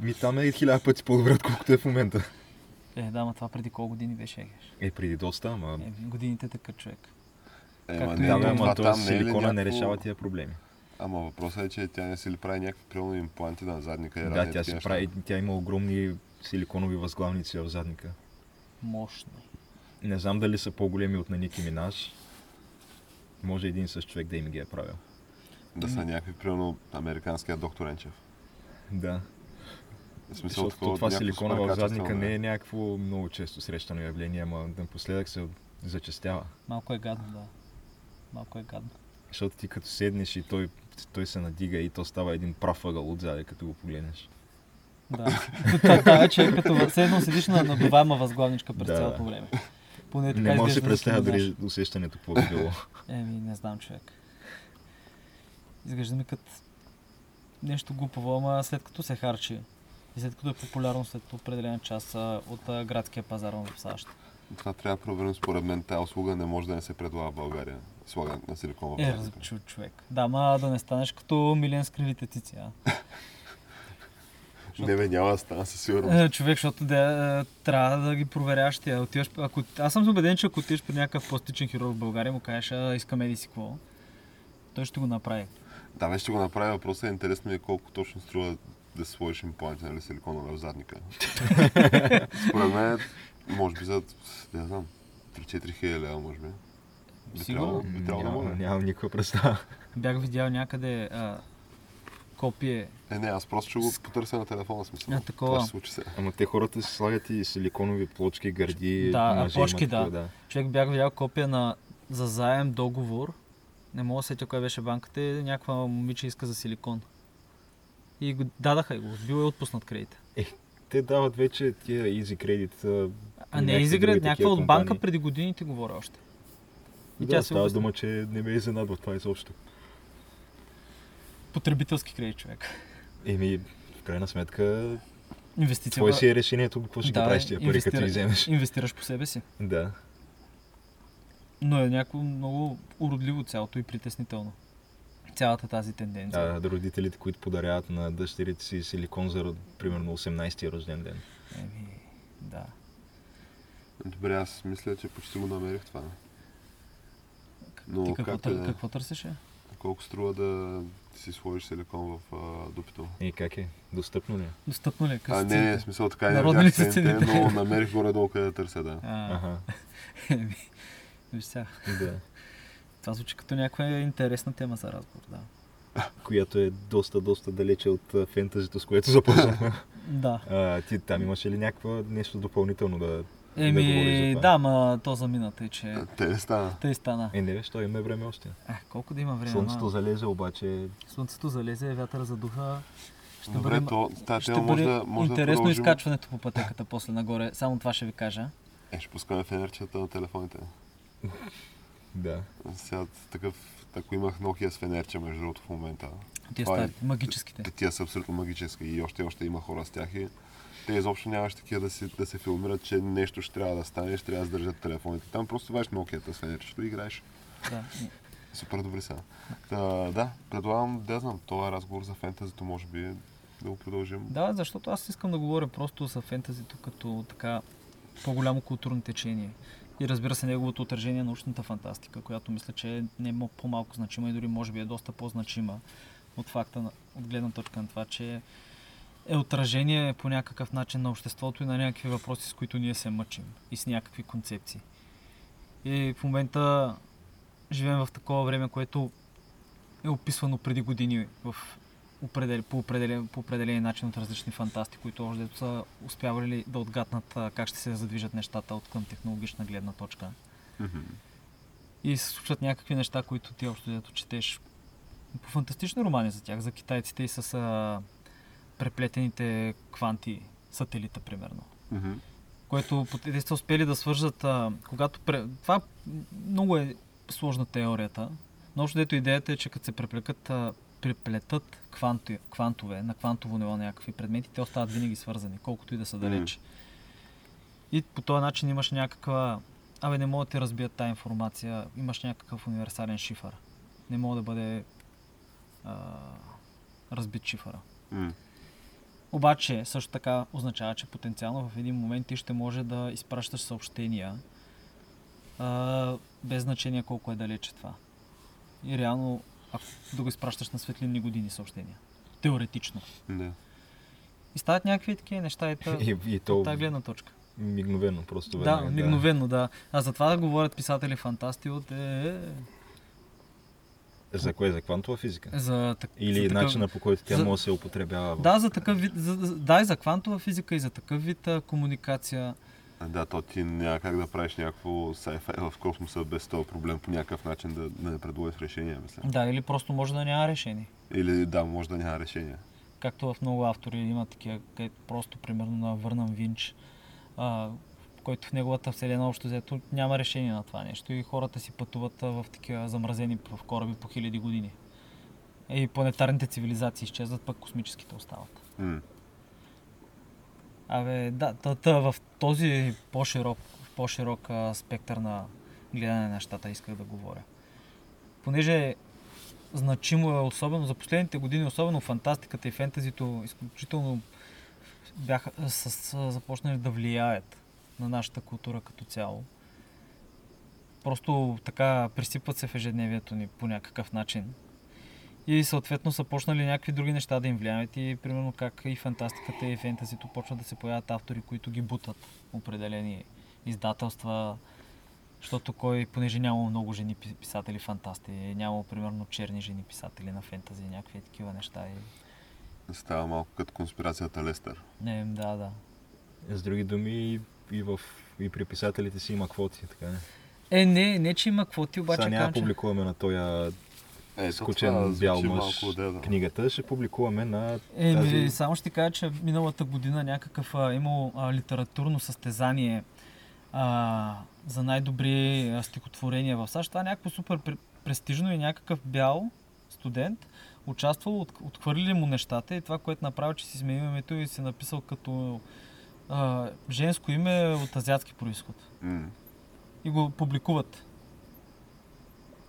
ми там е хиляда пъти по-добре, отколкото е в момента. Е, да, ма това преди колко години беше, геш. Е, преди доста, ама... Е, годините така човек. Е, както ма и не, Да, ама това то там не е силикона не някакво- решава тия проблеми. Ама въпросът е, че тя не си ли прави някакви примерно импланти на задника и Да, тя си неща? прави, тя има огромни силиконови възглавници в задника. Мощно. Не знам дали са по-големи от на Ники Минаж. Може един същ човек да им ги е правил. Да са някакви, примерно, американския доктор Енчев. Да. В смисъл, Защото това някакво силикона в задника не е някакво много често срещано явление, ама напоследък се зачестява. Малко е гадно, да. Малко е гадно. Защото ти като седнеш и той, той се надига и то става един прав ъгъл отзаде, като го погледнеш. Да. Така е, че е като все едно седиш на надуваема възглавничка през Да, цялото време. Поне така Не може да изглежда, представя дори усещането какво би било. Еми, не знам човек. Изглежда ми като нещо глупаво, ама след като се харчи и след като е популярно след определен час от градския пазар в САЩ. Това трябва да проверим. Според мен тази услуга не може да не се предлага в България. Слага на силиконова Е, фабрика. разчу човек. Да, ма да не станеш като Милен с кривите цици, а? Не бе, няма да стана със сигурност. Е, човек, защото да, е, трябва да ги проверяваш тя. Отиваш, ако, аз съм убеден, че ако отидеш при някакъв пластичен хирург в България, му кажеш, а, искаме ли си какво, той ще го направи. Да, бе, ще го направя. Въпросът е интересно ми е колко точно струва да сложиш импланти, нали, силиконова в задника. Според мен, може би за, не знам, 3-4 хиляди лева, може би. Би Сигурно? би трябвало да Нямам, може. нямам никаква представа. Бях видял някъде а, копие. Е, не, аз просто ще го потърся на телефона, смисъл. А, такова. Това ще се случи сега. Ама те хората си слагат и силиконови плочки, гърди, Да, мъже плочки, да. да. Човек бях видял копия на за заем договор. Не мога да сетя коя беше банката и някаква момиче иска за силикон. И го дадаха и го. Бил е отпуснат кредит. Те дават вече тия Easy Credit. а, не изиграт, други някаква от банка преди години ти говоря още. И да, тя става обясни. дума, че не ме изненадва това изобщо. Потребителски кредит, човек. Еми, в крайна сметка, Инвестиция. твое си е решението, какво ще Да, ги правиш тия пари, като ги вземеш. Инвестираш по себе си. Да. Но е някакво много уродливо цялото и притеснително. Цялата тази тенденция. А, да, родителите, които подаряват на дъщерите си силикон за, примерно, 18-ти рожден ден. Еми, да. Добре, аз мисля, че почти го намерих това. Но Ти какво, тър... е. какво търсеше? Колко струва да си сложиш силикон в а, дупето? И как е? Достъпно ли е? Достъпно ли е? А, не, не, смисъл така и не Народни ли видях са цените, но намерих горе-долу къде да търся, да. А, Ага, виж сега. да. Това звучи като някаква интересна тема за разговор, да. Която е доста, доста далече от фентазито, с което започнахме. Да. А, ти там имаше ли някаква нещо допълнително да... да Еми, това? да, ма то замина, тъй че Те не стана. тъй стана. Е, не, бе, що имаме време още. Е, колко да има време, Слънцето ма. залезе, обаче Слънцето залезе, вятъра задуха. Ще Добре, бъде, то, тази ще може бъде да, може да интересно продължим. изкачването по пътеката после нагоре. Само това ще ви кажа. Е, ще пускаме фенерчета на телефоните. да. Сега такъв, ако имах Nokia с фенерче, между другото, в момента. Тия Това е- магическите. Те, тия са абсолютно магически и още още има хора с тях и те изобщо нямаш такива да, си, да се филмират, че нещо ще трябва да стане, ще трябва да задържат телефоните. Там просто вадиш Nokia с фенерчето и играеш. Да. Супер добри са. Та, да, предлагам, да знам, това разговор за фентазито може би да го продължим. да, защото аз искам да говоря просто за фентазито като така по-голямо културно течение. И разбира се, неговото отражение на научната фантастика, която мисля, че е не мо- по-малко значима и дори може би е доста по-значима от факта, от гледна точка на това, че е отражение по някакъв начин на обществото и на някакви въпроси, с които ние се мъчим и с някакви концепции. И в момента живеем в такова време, което е описвано преди години в определ... по, определен... по определен начин от различни фантасти, които още са успявали да отгаднат как ще се задвижат нещата от към технологична гледна точка. Мгм. И се случват някакви неща, които ти общо дето четеш по фантастични романи за тях, за китайците и с а, преплетените кванти сателита, примерно. Мгм. Което те са успели да свържат, а, когато... Пре... Това много е сложна теорията, но общо дето идеята е, че като се преплекат, а, преплетат кванти, квантове на квантово ниво някакви предмети, те остават винаги свързани, колкото и да са далеч. И по този начин имаш някаква... Абе, не мога да ти разбият тази информация, имаш някакъв универсален шифър. Не мога да бъде а, разбит шифъра. М. Обаче, също така означава, че потенциално в един момент ти ще може да изпращаш съобщения а, без значение колко е далече това. И реално, ако да го изпращаш на светлинни години съобщения. Теоретично. Да. И стават някакви такива неща и, та, И, и то тази гледна точка. мигновено просто Да, веднага. мигновено, да. А затова да говорят писатели фантасти от е, За кое? За квантова физика? за, так, Или за такъв, начина по който тя за- може да се употребява? в- Да, за такъв вид, за, за- да, и за квантова физика, и за такъв вид а, комуникация. Да, то ти няма как да правиш някакво sci-fi в космоса без този проблем по някакъв начин да, да не предложиш решение, мисля. Да, или просто може да няма решение. Или да, може да няма решение. както в много автори има такива, където просто примерно на Върнам Винч, а, който в неговата вселена общо взето няма решение на това нещо и хората си пътуват в такива замразени в кораби по хиляди години. И планетарните цивилизации изчезват, пък космическите остават. М. Абе, да, та, та, в този по-широк, по-широк спектър на гледане на нещата исках да говоря. Понеже значимо е, особено за последните години, особено фантастиката и фентезито, изключително бяха с, с, започнали да влияят на нашата култура като цяло. Просто така присипват се в ежедневието ни по някакъв начин. И съответно са почнали някакви други неща да им влияят и примерно как и фантастиката и фентазито почват да се появят автори, които ги бутат определени издателства, защото кой, понеже няма много жени пи- писатели фантасти, няма примерно черни жени писатели на фентази, някакви такива неща. И... Става малко като конспирацията Лестър. Не, да, да. С други думи, и, в, и при писателите си има квоти, така не? Е, не, не, че има квоти, обаче Сега няма че... публикуваме на този Е, скучен бял мъж малко, да, да. книгата, ще публикуваме на Еми, тази... само ще ти кажа, че миналата година някакъв а, имал а, литературно състезание а, за най-добри а, стихотворения в САЩ. Това е някакво супер пре- престижно и някакъв бял студент участвал, от, отхвърлили му нещата и това, което направи, че си сменил името и си написал като а, женско име от азиатски происход. М. И го публикуват.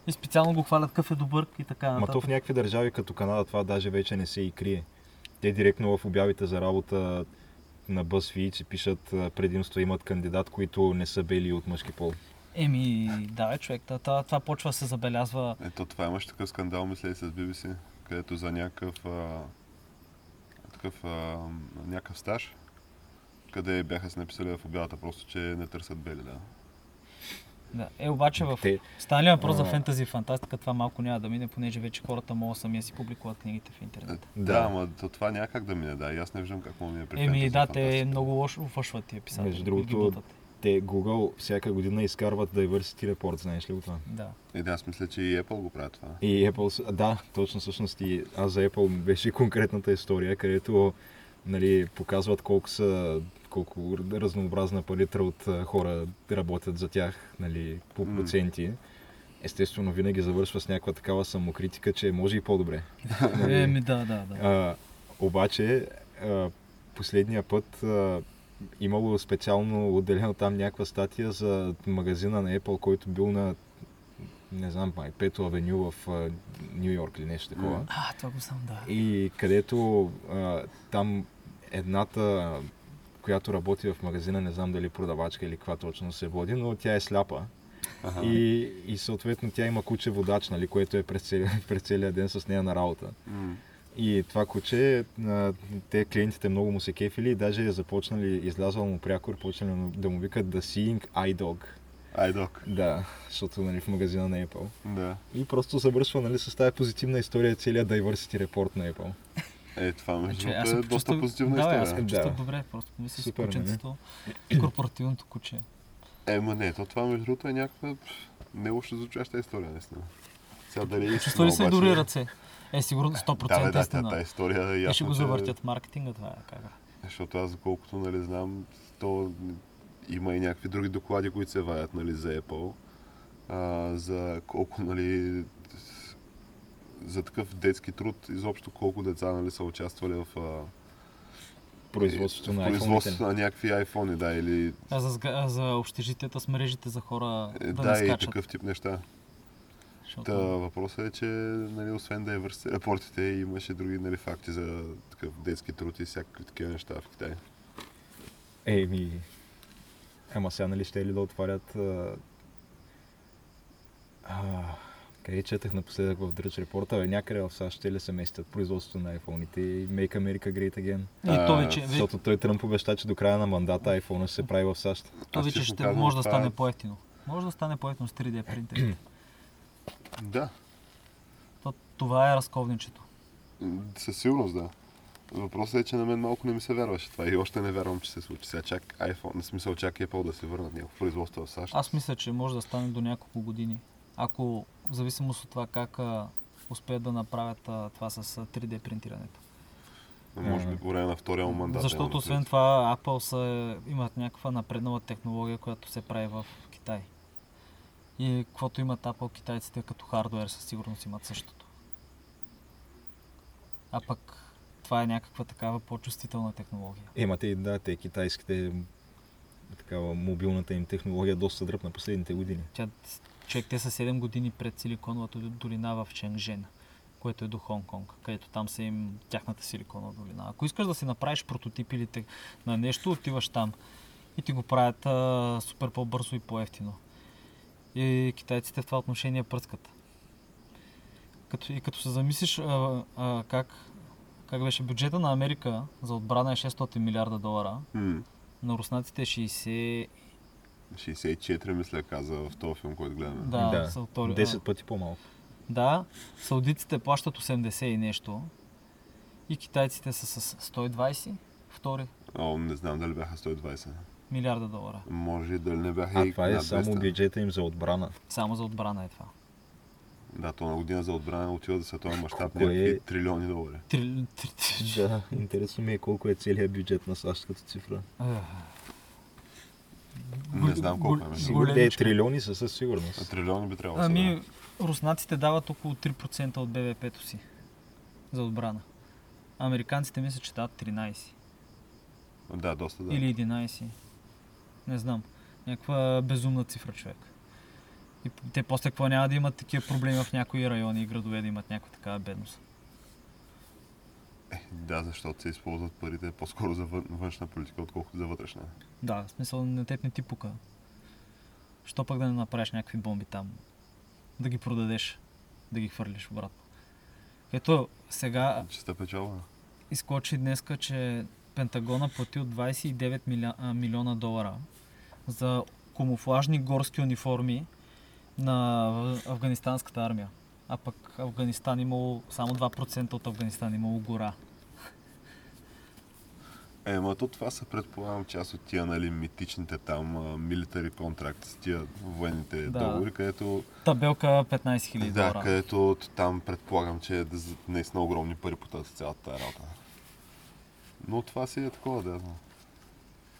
И специално го хвалят какъв е добър и така Ма то нататък. в някакви държави като Канада това даже вече не се и крие. Те директно в обявите за работа на BuzzFeed си пишат предимство имат кандидат, които не са бели от мъжки пол. Еми, да, е, човек. Това, това, това почва да се забелязва. Ето това имаше такъв скандал, мисля и с BBC, където за някакъв, а, такъв, а, някакъв стаж, къде бяха се написали в обявата, просто че не търсят бели, да. Да. Е, обаче в Те, стане ли въпрос за фентази и фантастика, това малко няма да мине, понеже вече хората могат сами да си публикуват книгите в Е, интернет. да, Да. ама то това няма как да мине, да. И аз не виждам как мога да мине при Еми, да, те много лошо фъшват тия писатели. Между другото, те Google всяка година изкарват Diversity Report, знаеш ли го това? Да. И да, аз мисля, че и Apple го правят това. И Apple, да, точно всъщност и аз за Apple беше конкретната история, където нали, показват колко са колко разнообразна палитра от хора работят за тях, нали, по проценти. Естествено, винаги завършва с някаква такава самокритика, че може и по-добре. Еми, да, да, да. А, обаче, а, последния път а, имало специално отделено там някаква статия за магазина на Apple, който бил на не знам, май, Пето авеню в Нью Йорк или нещо такова. А, това го знам, да. И където а, там едната, която работи в магазина, не знам дали продавачка или каква точно се води, но тя е сляпа. Аха. И, и съответно тя има куче водач, нали, което е през целия, през целия ден с нея на работа. М. И това куче, те клиентите много му се кефили и даже е започнали, излязъл му прякор, почнали да му викат The Seeing Eye Dog. Айдок. Да, защото нали, в магазина на Apple. Да. И просто завършва нали, с тази позитивна история целият Diversity Report на Apple. Е, това между Значи, аз другото е се доста почувствах- позитивна да, аз история. се почувствах Да. добре, просто помисля си Супер, нали? кученцето, корпоративното куче. Е, ма не, то това между другото е някаква не лошо звучаща история, наистина. Сега дали е Чувства ли се обаче- ръце? Е, сигурно 100% Да, бе, да, тя, истина. тази история е Те ще ясно, го че- завъртят маркетинга, това е как. Защото аз, доколкото нали, знам, то има и някакви други доклади, които се ваят нали, за Apple. А, за колко, нали, за такъв детски труд, изобщо колко деца нали, са участвали в, а, Производството на производството на някакви iPhone, да, или А за, а за общежитията с мрежите за хора е, да, да, не и скачат. такъв тип неща. Защото... Та, въпросът е, че нали, освен да е върсти репортите, имаше други нали, факти за такъв детски труд и всякакви такива неща в Китай. Еми, ама сега нали ще ли да отварят а... А, къде четах напоследък в Drudge Report, бе, някъде в САЩ ще ли се местят производството на iPhone-ите и Make America Great Again. И то вече, ве- Защото той Тръмп обеща, че до края на мандата iPhone ще се прави в САЩ. то вече ще може да стане е- по-ефтино. Може да стане по-ефтино с 3D принтерите. Да, То, това е разковничето. със сигурност да. Въпросът е, че на мен малко не ми се вярваше това и още не вярвам, че се случи. Сега чак iPhone, на смисъл чак Apple да се върнат някакво производство в САЩ. Аз мисля, че може да стане до няколко години. Ако, в зависимост от това как а, успеят да направят а, това с а, 3D принтирането. Може би по време на втория му мандат. Защото освен това Apple са, имат някаква напреднала технология, която се прави в Китай. И каквото имат Apple, китайците като хардвер със сигурност имат същото. А пък това е някаква такава по-чувствителна технология. Имате и да, те китайските такава мобилната им технология доста дръпна последните години. Тя, човек, те са 7 години пред Силиконовата долина в Ченгжен, което е до Хонг-Конг, където там са им тяхната Силиконова долина. Ако искаш да си направиш прототип или те, на нещо, отиваш там и ти го правят а, супер по-бързо и по-ефтино. И китайците в това отношение пръскат. Като, и като се замислиш а, а, как, как беше бюджета на Америка за отбрана е 600 милиарда долара, М, на руснаците е 60... 64 мисля каза в този филм, който гледаме. Да, да са втори- 10 пъти по-малко. Да, саудитите плащат 80 и нещо. И китайците са с 120, втори О, не знам дали бяха 120. милиарда долара. Може и дали не бяха А и това е само 200. бюджета им за отбрана. Само за отбрана е това. Да, то на година за отбрана отива за световен мащаб някакви е? трилиони долари. Три, три, три, Да, интересно ми е колко е целият бюджет на САЩ като цифра. Ах. Не знам колко е. Сигурно е трилиони са със А сигурност. трилиони би трябвало да Ами, руснаците дават около 3% от БВП-то си за отбрана. Американците мисля, че дават 13 да. Да, доста да. или 11. Не знам. Някаква безумна цифра човек. И те после какво няма да имат такива проблеми в някои райони и градове да имат някаква такава бедност. Е, да, защото се използват парите по-скоро за вън- външна политика, отколкото за вътрешна. Да, в смисъл на теб не ти пука. Що пък да не направиш някакви бомби там? Да ги продадеш, да ги хвърлиш обратно. Ето, сега Чиста печалба. изкочи днеска, че Пентагона платил 29 миля, а, милиона долара за камуфлажни горски униформи на аф- афганистанската армия. А пък Афганистан имало, само 2% от Афганистан имало гора. Е, ма то това са предполагам част от тия, нали, митичните там милитари контракт, с тия военните Да. договори, където, Табелка 15 000 да, долара. където там предполагам, че е наистина огромни пари по тази цялата работа. Но това си е такова, да.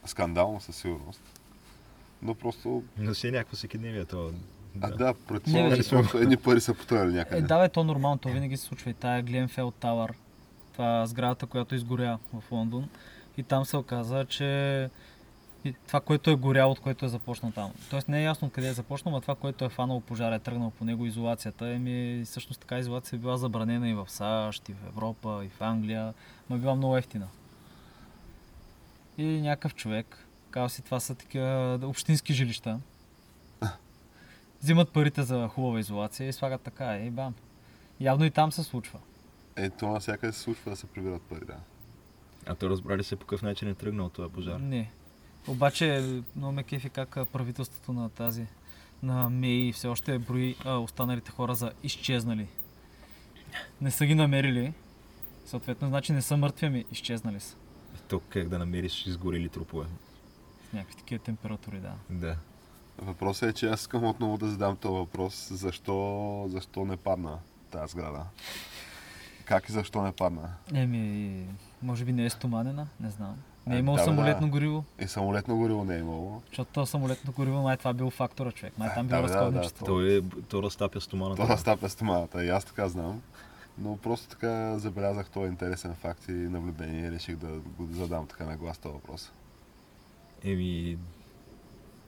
Скандално със сигурност. Но просто, Но си е някакво всекидневие това. А Да. да, Не, предполагам, че просто едни пари са потънали някъде. Е, да, бе, то нормално, то винаги се случва. И тая Гленфелд Тауър, това сградата, която изгоря в Лондон. И там се оказа, че и това, което е горяло, от което е започнал там. Тоест не е ясно къде е започнал, но това, което е фанало пожара, е тръгнал по него изолацията. Еми, всъщност така изолация е била забранена и в САЩ, и в Европа, и в Англия, но е била много ефтина. И някакъв човек, казва си, това са такива общински жилища. Взимат парите за хубава изолация и слагат така, и бам. Явно и там се случва. Е, то навсякъде се случва да се прибират пари, да. А то разбрали се по какъв начин е тръгнал този пожар. Не. Обаче много ме кефи как правителството на тази на МЕИ все още брои а, останалите хора за изчезнали. Не са ги намерили. Съответно, значи не са мъртви, ами изчезнали са. То как да намериш изгорели трупове. С някакви такива температури, да. Да. Въпросът е, че аз искам отново да задам този въпрос. Защо, защо не падна тази сграда? Как и защо не падна? Еми, може би не е стоманена, не знам. Не е А, имало да, самолетно да. гориво, И самолетно гориво не е имало. защото то самолетно гориво, май това бил фактора, човек. Май там да, било бе, да, да, То, е, то разтапя стоманата. Това стапя стоманата, и аз така знам. Но просто така забелязах този интересен факт и наблюдение и реших да го задам така на глас този въпрос. Еми,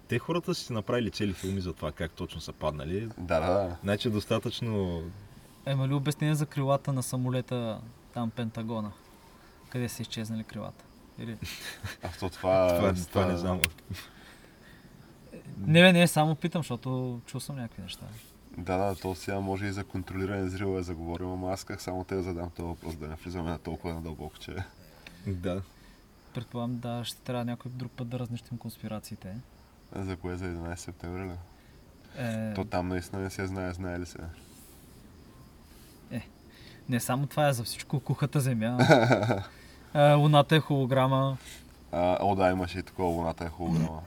те хората си направили цели филми за това как точно са паднали. Да, да, да. Значи достатъчно... Има ли обяснение за крилата на самолета там Пентагона? Къде са изчезнали крилата? Или... А то това... Това, това става- не знам. Не, не, само питам, защото чул съм някакви неща. Да, да, то сега може и за контролиране зрива да заговорим, ама аз исках само те да задам този въпрос, да не влизаме на толкова надълбоко, че... Да. Предполагам, да, ще трябва някой друг път да разнищим конспирациите. За кое за 11 септември ли? Е, То там наистина не се знае, знае ли се. Не само това е за всичко, кухата земя. е, луната е холограма. А, о, да, имаше и такова, луната е хубава.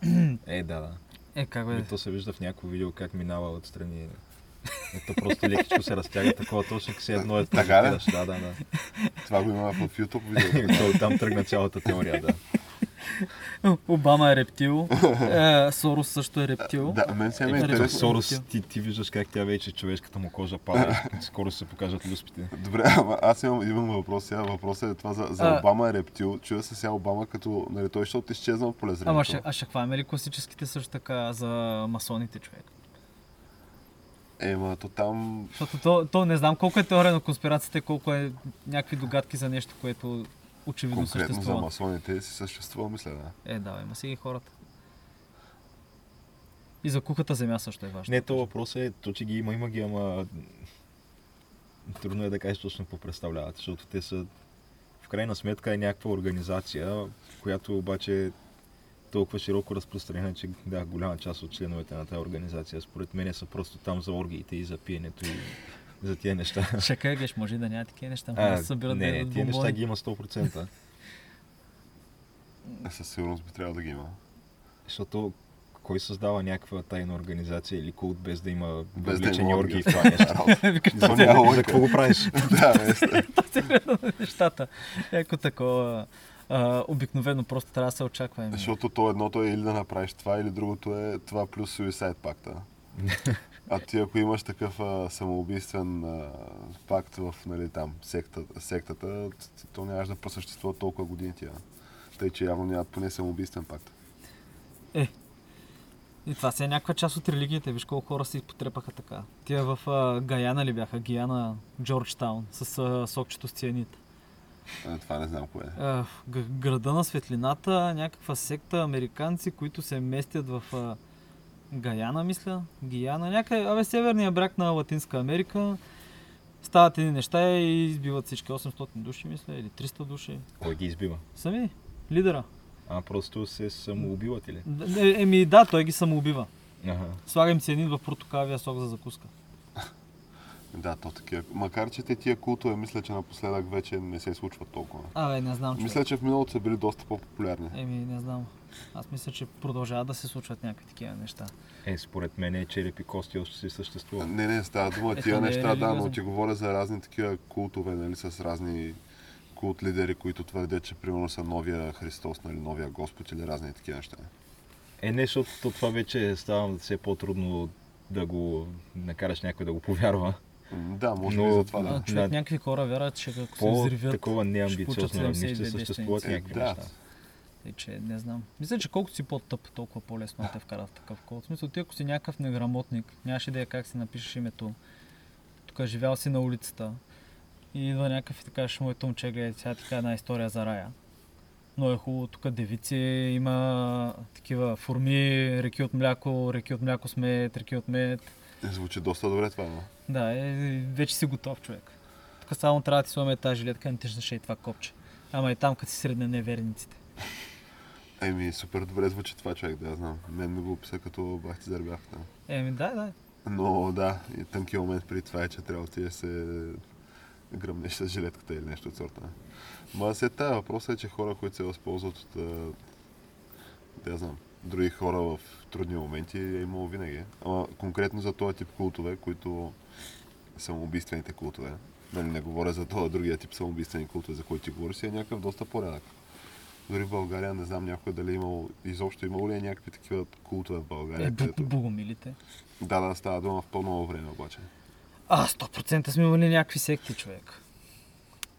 Е, да, да. Е, как бе? То се вижда в някакво видео как минава отстрани Ето просто лекичко се разтяга такова точно, все едно е Така ли? позитираш. Да, да, да. Това го има в YouTube видео. Там тръгна цялата теория, да. Обама е рептил, е, Сорос също е рептил. Да, мен се ме Е, Ето интересно. Сорос, ти, ти виждаш как тя вече човешката му кожа пада. Скоро се покажат люспите. Добре, ама аз имам, имам въпрос сега. Въпросът е това за, за А. Обама е рептил. Чува се сега Обама като, нали, той защото изчезна в полезрението. Ама ще, а ще хваме ли класическите също така за масоните човек? Ема, то там... Защото то, то не знам колко е теория на конспирацията, колко е някакви догадки за нещо, което очевидно Конкретно за съществува. масоните си съществува, мисля, да. Е, да, има си ги хората. И за кухата земя също е важно. Не, то въпрос е, то, че ги има, има ги, ама трудно е да кажеш точно какво представляват, защото те са в крайна сметка е някаква организация, която обаче е толкова широко разпространена, че да, голяма част от членовете на тази организация според мен са просто там за оргиите и за пиенето и за тия неща. Шека геш, може и да няма такива неща. А, да се събират не, не, тия неща ги има 100%. Е, Със сигурност би трябвало да ги има. Защото кой създава някаква тайна организация или култ без да има Без да има въвлечени оргии. в това нещо? За какво го правиш? да, нещата. Яко такова. А, обикновено просто трябва да се очаква. еми. Защото то едното е или да направиш това, или другото е това плюс суицид пакта. А ти ако имаш такъв а, самоубийствен а, пакт в нали, там, секта, сектата, т- то нямаш да просъществува толкова години тия. Тъй, че явно нямат поне самоубийствен пакт. И това си е някаква част от религията. Виж колко хора се потрепаха така. Тия в а, Гаяна ли бяха? Гияна, Джорджтаун, с а, сокчето с цианит. А, това не знам кое е. А, града на светлината, някаква секта американци, които се местят в а, Гаяна, мисля. Гияна, някъде, абе, северния бряг на Латинска Америка. Стават едни неща и избиват всички 800 души, мисля, или 300 души. Кой ги избива? Сами, лидера. А просто се самоубиват ли? Д- е, Еми да, той ги самоубива. Ага. Слага им цианид в протокавия сок за закуска. Да, то такива. Макар, че те тия култове, мисля, че напоследък вече не се случват толкова. Абе, не знам, човек. Мисля, че в миналото са били доста по-популярни. Еми, не знам. Аз мисля, че продължават да се случват някакви такива неща. Е, според мен е череп и кости още си съществуват. Не, не, става дума тия не е неща, да, но ти говоря за разни такива култове, нали, с разни култ лидери, които твърдят, че примерно са новия Христос, нали, новия Господ или разни такива неща. Е, не, защото то това вече става все по-трудно да го накараш някой да го повярва. Да, може Но- би за това А, да. човек, да. някакви хора вярват, че ако се взривят, такова ще неамбициозно равнище 72 съществуват Е, някакви да, неща. Е, че не знам. Мисля, че колкото си по-тъп, толкова по-лесно да те вкара в такъв код. В смисъл, ти ако си някакъв неграмотник, нямаш идея как си напишеш името. Тук живял си на улицата. И идва някакъв и така, ще моето момче, гледай, сега така една история за рая. Но е хубаво, тук девици има такива форми, реки от мляко, реки от мляко с мед, реки от мед. Е, Звучи доста добре това, но. Да, е, вече си готов човек. Тук само трябва да ти сложим тази жилетка, не ти ще и това копче. Ама и там, като си средне неверниците. Еми, супер добре звучи това човек, да, знам. Мен ми го описа като бах ти зарбяхта. Еми, да, да. Но да, и тънки момент при това е, че трябва да отидеш се гръмнеш с жилетката или нещо от сорта. Ма след тази въпросът е, че хора, които се възползват от, да знам, други хора в трудни моменти е имало винаги. Ама конкретно за този тип култове, които самоубийствените култове. Нали, не говоря за този другия тип самоубийствени култове, за който ти говориш, е някакъв доста по-рядък. Дори в България не знам някой дали е имал, изобщо имало ли е някакви такива култове в България. Е, където- богомилите. да, да, става дума в по-ново време обаче. А, 100% сме имали някакви секти, човек.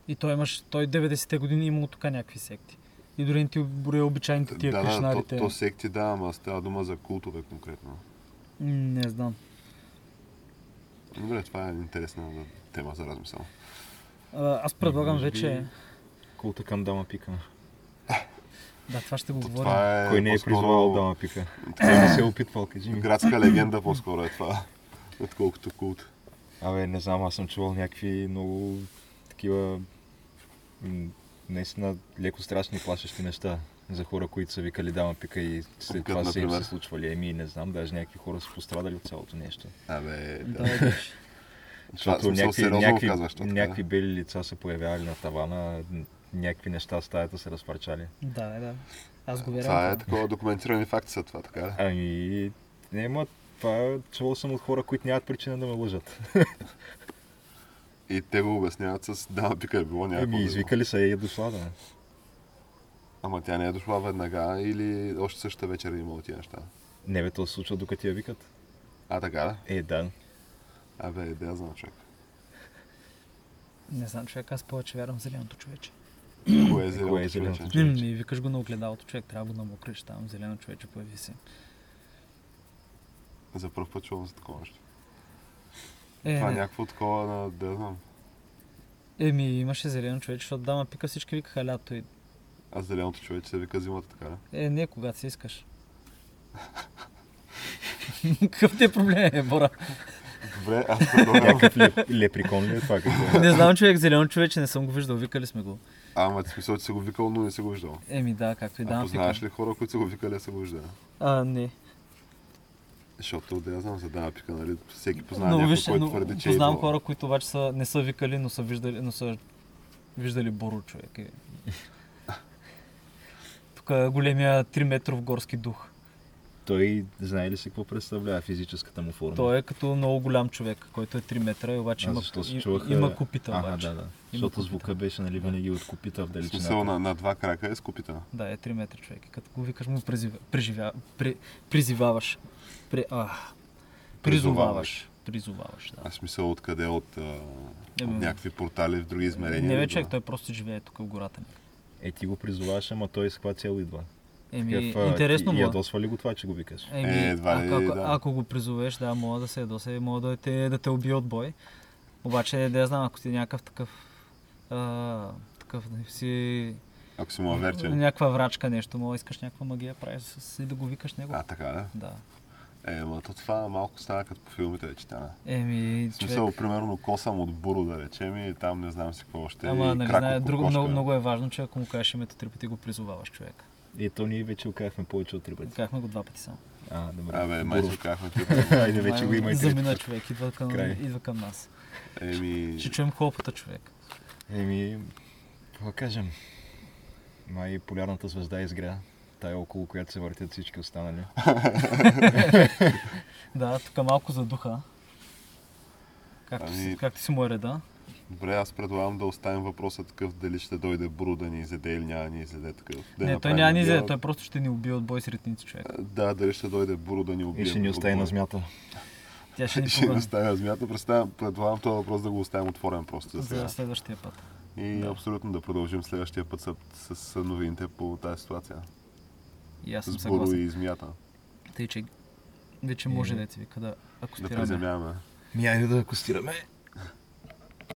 И той имаш, той 90-те години имал тук някакви секти. И дори не ти броя обичайните тия да, да, то, кришнарите. то секти да, ама става дума за култове конкретно. Не знам. Добре, това е интересна тема за размисъл. А, аз предлагам вече... Култа към Дама Пика. Да, това ще го говорим. това е Кой не е призвал Дама Пика? Кой не се е опитвал, кажи ми. градска легенда по-скоро е това, отколкото култ. Абе, не знам, аз съм чувал някакви много такива наистина леко страшни и плашещи неща за хора, които са викали дама пика и след това са им се случвали. Еми, не знам, даже някакви хора са пострадали от цялото нещо. Абе, Да, да. Защото някакви, някакви, така. някакви бели лица са появявали на тавана, някакви неща в стаята се разпарчали. Да, да. Аз го вярвам. Това е такова документирани факти са това, така? Ами, не, ма, Това чувал съм от хора, които нямат причина да ме лъжат. И те го обясняват с да, пика е било някакво. Друго. извикали са и е дошла, да. Ама тя не е дошла веднага или още същата вечер е имала тия неща. Не бе, то се случва докато я викат. А, така да? Е, да. Абе, да я знам човек. Не знам, човек, аз повече вярвам в зеленото човече. Кое е зеленото Кое е зеленото човече? човече? Ми викаш го на огледалото, човек, трябва да го намокриш там, зелено човече появи се. За първ път чувам за такова нещо. Е, Това е някакво такова на, да знам. Еми, имаше зелено човече, защото дама пика всички викаха лято и... А зеленото човече се вика зимата, така да? Е, не, когато си искаш. Какъв ти е проблем, е, Бора? Добре, аз предлагам. Някакъв леп, леприкон ли е това? Какво? Не знам човек, зелено човече, не съм го виждал, викали сме го. Ама в смисъл, че си го викал, но не си го виждал. Еми да, както и А да, познаваш ли хора, които са го викали, а са го виждали? А, не. Защото да я знам за да пика, нали? Всеки познава Но някой, който твърди, че е познавам идвал. хора, които обаче са, не са викали, но са виждали, но са виждали Боро човек. И... Тук е големия 3 метров горски дух. Той знае ли си какво представлява физическата му форма? Той е като много голям човек, който е 3 метра и обаче А, има, и- чуваха... има купита Ага, обаче. да, да. Има Защото купита. звука беше нали, винаги от купита в далечината. смисъл на, на два крака е скупита. Да, е 3 метра човек. Като го викаш му призива, преживя, при, призиваваш. При, а, призоваваш. Призоваваш, да. А смисъл откъде? От, а, от Еми, някакви портали в други измерения? Не бе човек, той просто живее тук в гората. Е, ти го призоваваш, ама той с каква цел идва? Еми, Такъв, а, интересно ти му. е. Ядосва ли го това, че го викаш? Еми, Е, едва ли, ако, ако, да. ако го призовеш, да, мога да се ядоса и мога да те, да те убие от бой. Обаче, да я знам, ако ти е някакъв такъв, а, такъв да си Ако си му аверчен. някаква врачка нещо, мога да искаш някаква магия, правиш с, и да го викаш него. А, така да? Да. Е, ма то това малко стана като по филмите, вече тяна. Еми, В смисъл, човек, примерно, косъм от буро, да речем, и там не знам си какво още. ама, и нали, знае, друго, много, много е важно, че ако му кажеш името три пъти, го призоваваш човек. И то ние вече го казахме повече от три пъти. Казахме го два пъти само. А, добре. Абе, май се казахме ти. Айде, вече го има и Замина човек, идва към, Край. идва към нас. Еми, Ще чуем хлопота човек. Еми, какво кажем? Май полярната звезда изгря. Тая около която се въртят всички останали. Да, тук малко задуха. Както, Ами- както си му е реда. Добре, аз предлагам да оставим въпроса такъв, дали ще дойде Бру да ни изяде или няма да ни изяде такъв. Да не, той няма ни диалог. той просто ще ни убие от бой с ретници човек. Да, дали ще дойде Буру да ни убие. И ще ни остави на змята. Тя ще ни Ще ни остави на змията. Представям, предлагам този въпрос да го оставим отворен просто за за следващия път. И да. абсолютно да продължим следващия път с, с новините по тази ситуация. И аз съм съгласен. и змията. Тъй, че вече може Е. да ти вика да Да акустираме. приземяваме. Ми, айде да акустираме.